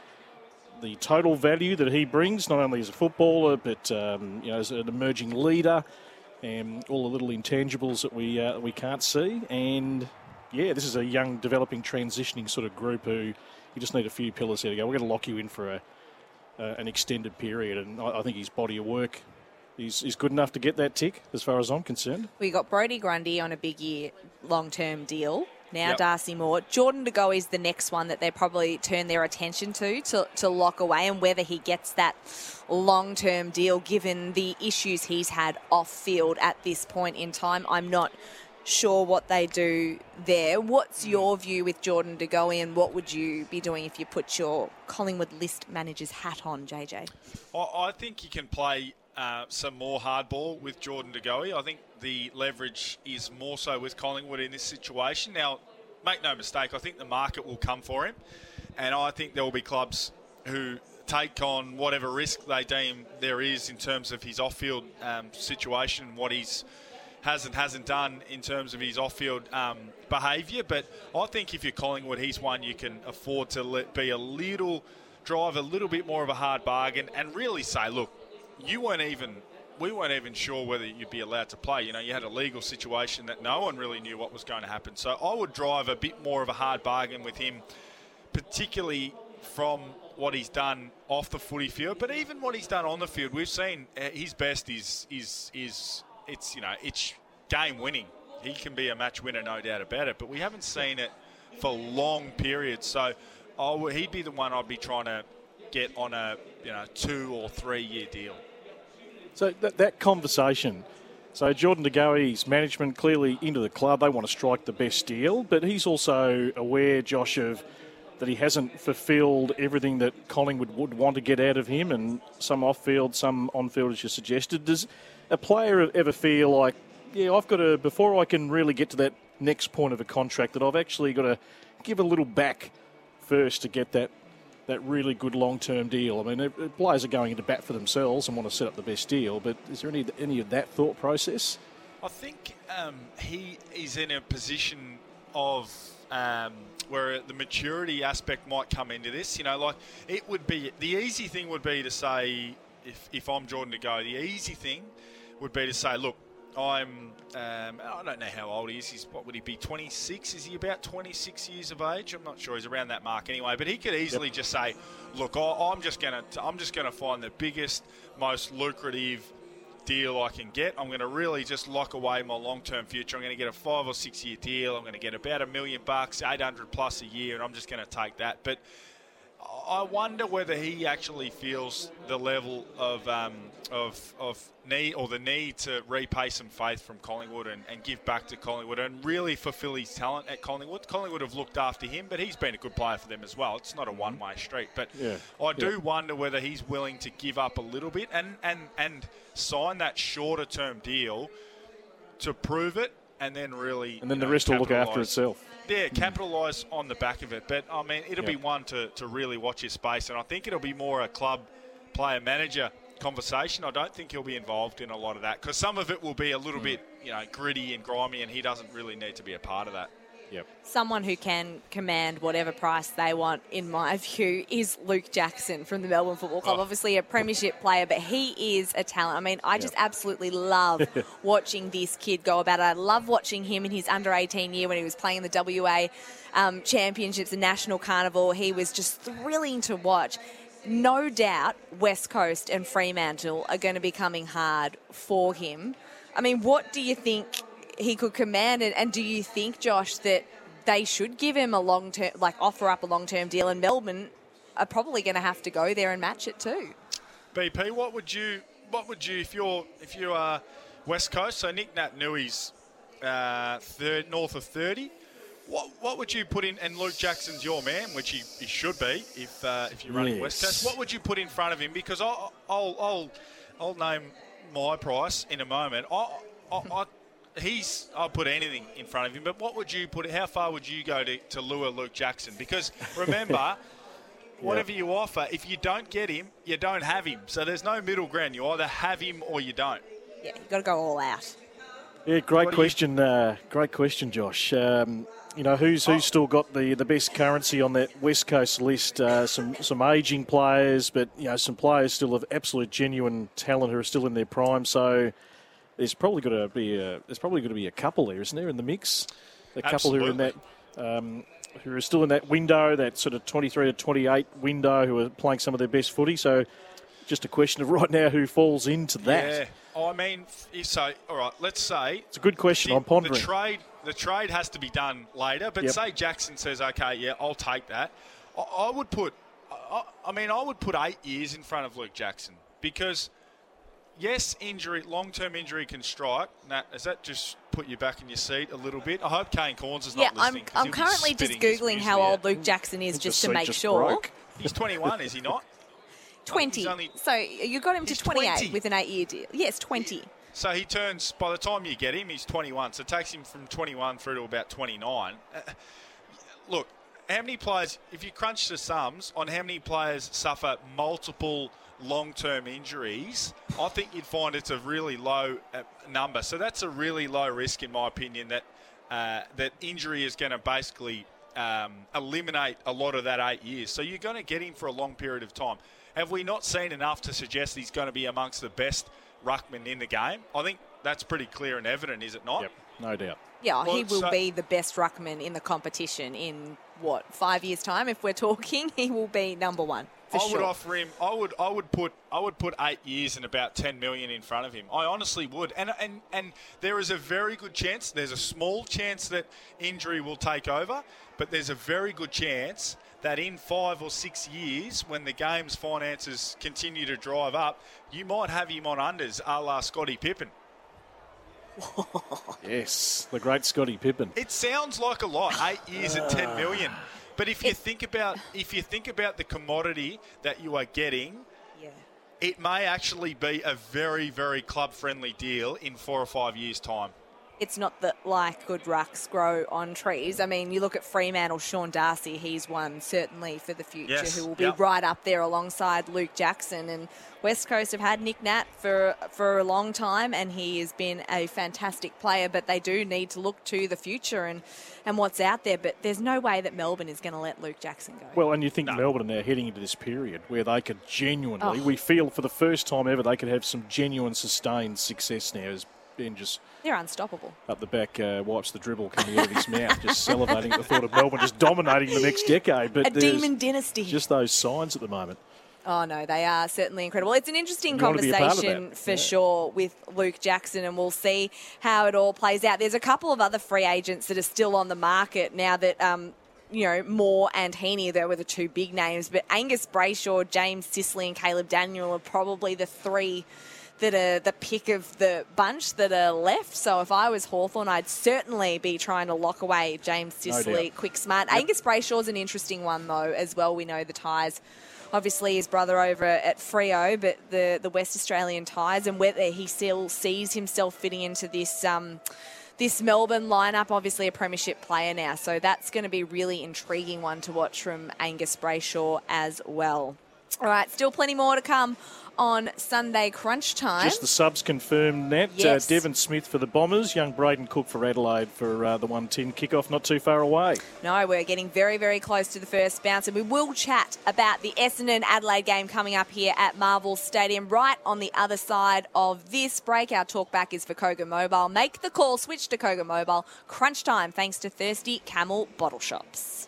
the total value that he brings, not only as a footballer, but um, you know, as an emerging leader, and all the little intangibles that we uh, we can't see. And yeah, this is a young, developing, transitioning sort of group who you just need a few pillars here to go. We're going to lock you in for a, uh, an extended period, and I, I think his body of work is, is good enough to get that tick, as far as I'm concerned. We got Brodie Grundy on a big year long term deal. Now Yep. Darcy Moore. Jordan De Goey is the next one that they probably turn their attention to, to to lock away and whether he gets that long term deal given the issues he's had off field at this point in time. I'm not sure what they do there. What's your view with Jordan De Goey and what would you be doing if you put your Collingwood list manager's hat on, JJ? I, think you can play uh, some more hardball with Jordan De Goey. I think the leverage is more so with Collingwood in this situation. Now, make no mistake, I think the market will come for him, and I think there will be clubs who take on whatever risk they deem there is in terms of his off-field um, situation, and what he's has and hasn't done in terms of his off-field um, behaviour. But I think if you're Collingwood, he's one you can afford to let be a little drive a little bit more of a hard bargain and really say, look, you weren't even we weren't even sure whether you'd be allowed to play. You know, you had a legal situation that no one really knew what was going to happen. So I would drive a bit more of a hard bargain with him, particularly from what he's done off the footy field, but even what he's done on the field. We've seen uh, his best is is is it's you know it's game winning. He can be a match winner, no doubt about it. But we haven't seen it for long periods. So oh, he'd be the one I'd be trying to get on a you know two or three year deal. So that, that conversation. So Jordan De Goey's management clearly into the club. They want to strike the best deal, but he's also aware, Josh, of that he hasn't fulfilled everything that Collingwood would want to get out of him, and some off-field, some on-field, as you suggested. Does a player ever feel like, yeah, I've got to before I can really get to that next point of a contract, that I've actually got to give a little back first to get that that really good long-term deal. I mean, players are going into bat for themselves and want to set up the best deal, but is there any any of that thought process? I think um, he is in a position of um, where the maturity aspect might come into this. You know, like it would be the easy thing would be to say if if I'm Jordan De Goey, the easy thing would be to say, look, I'm, um, I don't know how old he is. He's, what would he be, 26? Is he about 26 years of age? I'm not sure. He's around that mark anyway. But he could easily yep. just say, look, I, am just going to, I'm just going to find the biggest, most lucrative deal I can get. I'm going to really just lock away my long-term future. I'm going to get a five or six-year deal. I'm going to get about a million bucks, 800 plus a year, and I'm just going to take that. But I wonder whether he actually feels the level of um, of of need or the need to repay some faith from Collingwood and, and, give back to Collingwood and really fulfil his talent at Collingwood. Collingwood have looked after him, but he's been a good player for them as well. It's not a mm-hmm. one-way street, but yeah. I do yeah. wonder whether he's willing to give up a little bit and and and sign that shorter-term deal to prove it, and then really and then the know, rest will look after itself yeah, capitalise on the back of it. But I mean, it'll be one to, to really watch his space, and I think it'll be more a club player manager conversation. I don't think he'll be involved in a lot of that because some of it will be a little mm. bit you know gritty and grimy, and he doesn't really need to be a part of that. Yep. Someone who can command whatever price they want, in my view, is Luke Jackson from the Melbourne Football Club. Oh. Obviously, a premiership player, but he is a talent. I mean, I just yep. absolutely love watching this kid go about it. I love watching him in his under 18 year when he was playing the WA um, Championships and National Carnival. He was just thrilling to watch no doubt West Coast and Fremantle are going to be coming hard for him. I mean, what do you think he could command it. And do you think, Josh, that they should give him a long term, like offer up a long term deal? And Melbourne are probably going to have to go there and match it too. BP, what would you, what would you, if you're, if you are West Coast, so Nic Naitanui, uh, third, north of 30. What, what would you put in? And Luke Jackson's your man, which he, he should be if uh, if you're running yes. West Coast. What would you put in front of him? Because I'll I'll I'll, I'll name my price in a moment. I, I, I he's I'll put anything in front of him. But what would you put? How far would you go to, to lure Luke Jackson? Because remember. Whatever you offer, if you don't get him, you don't have him. So there's no middle ground. You either have him or you don't. Yeah, you've got to go all out. Yeah, great question. You... Uh, great question, Josh. Um, you know who's who's oh. still got the, the best currency on that West Coast list? Uh, some some aging players, but you know some players still of absolute genuine talent who are still in their prime. So there's probably got to be a, there's probably going to be a couple there, isn't there, in the mix? A couple Absolutely. who are in that um, who are still in that window, that sort of 23 to 28 window, who are playing some of their best footy. So just a question of right now who falls into that. Yeah. Oh, I mean, so all right, let's say it's a good question. The, I'm pondering. The trade, the trade has to be done later. But yep. say Jackson says, "Okay, yeah, I'll take that." I, I would put, I, I mean, I would put eight years in front of Luke Jackson because yes, injury, long-term injury can strike. Nat, has that just put you back in your seat a little bit? I hope Kane Cornes is yeah, not listening. I'm, I'm currently just googling how old Luke Jackson is, just to make sure. Broke. He's 21, is he not? 20. Only, so you got him to 28 20. with an eight-year deal. Yes, 20. So he turns. By the time you get him, he's 21. So it takes him from 21 through to about 29. Uh, look, how many players? If you crunch the sums on how many players suffer multiple long-term injuries, I think you'd find it's a really low uh, number. So that's a really low risk, in my opinion, that uh, that injury is going to basically um, eliminate a lot of that eight years. So you're going to get him for a long period of time. Have we not seen enough to suggest he's going to be amongst the best ruckman in the game. I think that's pretty clear and evident, is it not? Yep, no doubt. Yeah, he will so- be the best ruckman in the competition in what five years' time. If we're talking, he will be number one for I sure. would offer him. I would. I would put. I would put eight years and about ten million in front of him. I honestly would. And and and there is a very good chance. There's a small chance that injury will take over, but there's a very good chance that in five or six years, when the game's finances continue to drive up, you might have him on unders, a la Scottie Pippen. Yes, the great Scottie Pippen. It sounds like a lot, eight years at ten million. Ah. But if you think about if you think about the commodity that you are getting, yeah. it may actually be a very, very club friendly deal in four or five years' time. It's not that like good rucks grow on trees. I mean, you look at Fremantle, Sean Darcy, he's one certainly for the future Yes, who will be yep. right up there alongside Luke Jackson. And West Coast have had Nick Nat for for a long time, and he has been a fantastic player. But they do need to look to the future and and what's out there. But there's no way that Melbourne is going to let Luke Jackson go. Well, and you think Melbourne are heading into this period where they could genuinely, Oh. we feel for the first time ever, they could have some genuine sustained success now as Ben just They're unstoppable. up the back uh, wipes the dribble coming out of his mouth, just salivating at the thought of Melbourne just dominating the next decade. But A demon dynasty. Just those signs at the moment. Oh no, they are certainly incredible. It's an interesting You wanna be a part of conversation for Yeah. sure with Luke Jackson, and we'll see how it all plays out. There's a couple of other free agents that are still on the market now that. Um, you know, Moore and Heaney, they were the two big names, but Angus Brayshaw, James Sicily, and Caleb Daniel are probably the three that are the pick of the bunch that are left. So if I was Hawthorn, I'd certainly be trying to lock away James No quick smart. Angus Brayshaw's an interesting one, though, as well. We know the ties obviously his brother over at Freo, but the, the West Australian ties and whether he still sees himself fitting into this um, this Melbourne lineup. Obviously, a premiership player now, so that's going to be really intriguing one to watch from Angus Brayshaw as well. All right, still plenty more to come on Sunday crunch time. Just the subs confirmed, Nat. Yes. Uh, Devon Smith for the Bombers, young Brayden Cook for Adelaide for uh, the 110 kickoff, not too far away. No, we're getting very, very close to the first bounce, and we will chat about the Essendon Adelaide game coming up here at Marvel Stadium. Right on the other side of this break, our talkback is for Kogan Mobile. Make the call, switch to Kogan Mobile. Crunch time, thanks to Thirsty Camel Bottle Shops.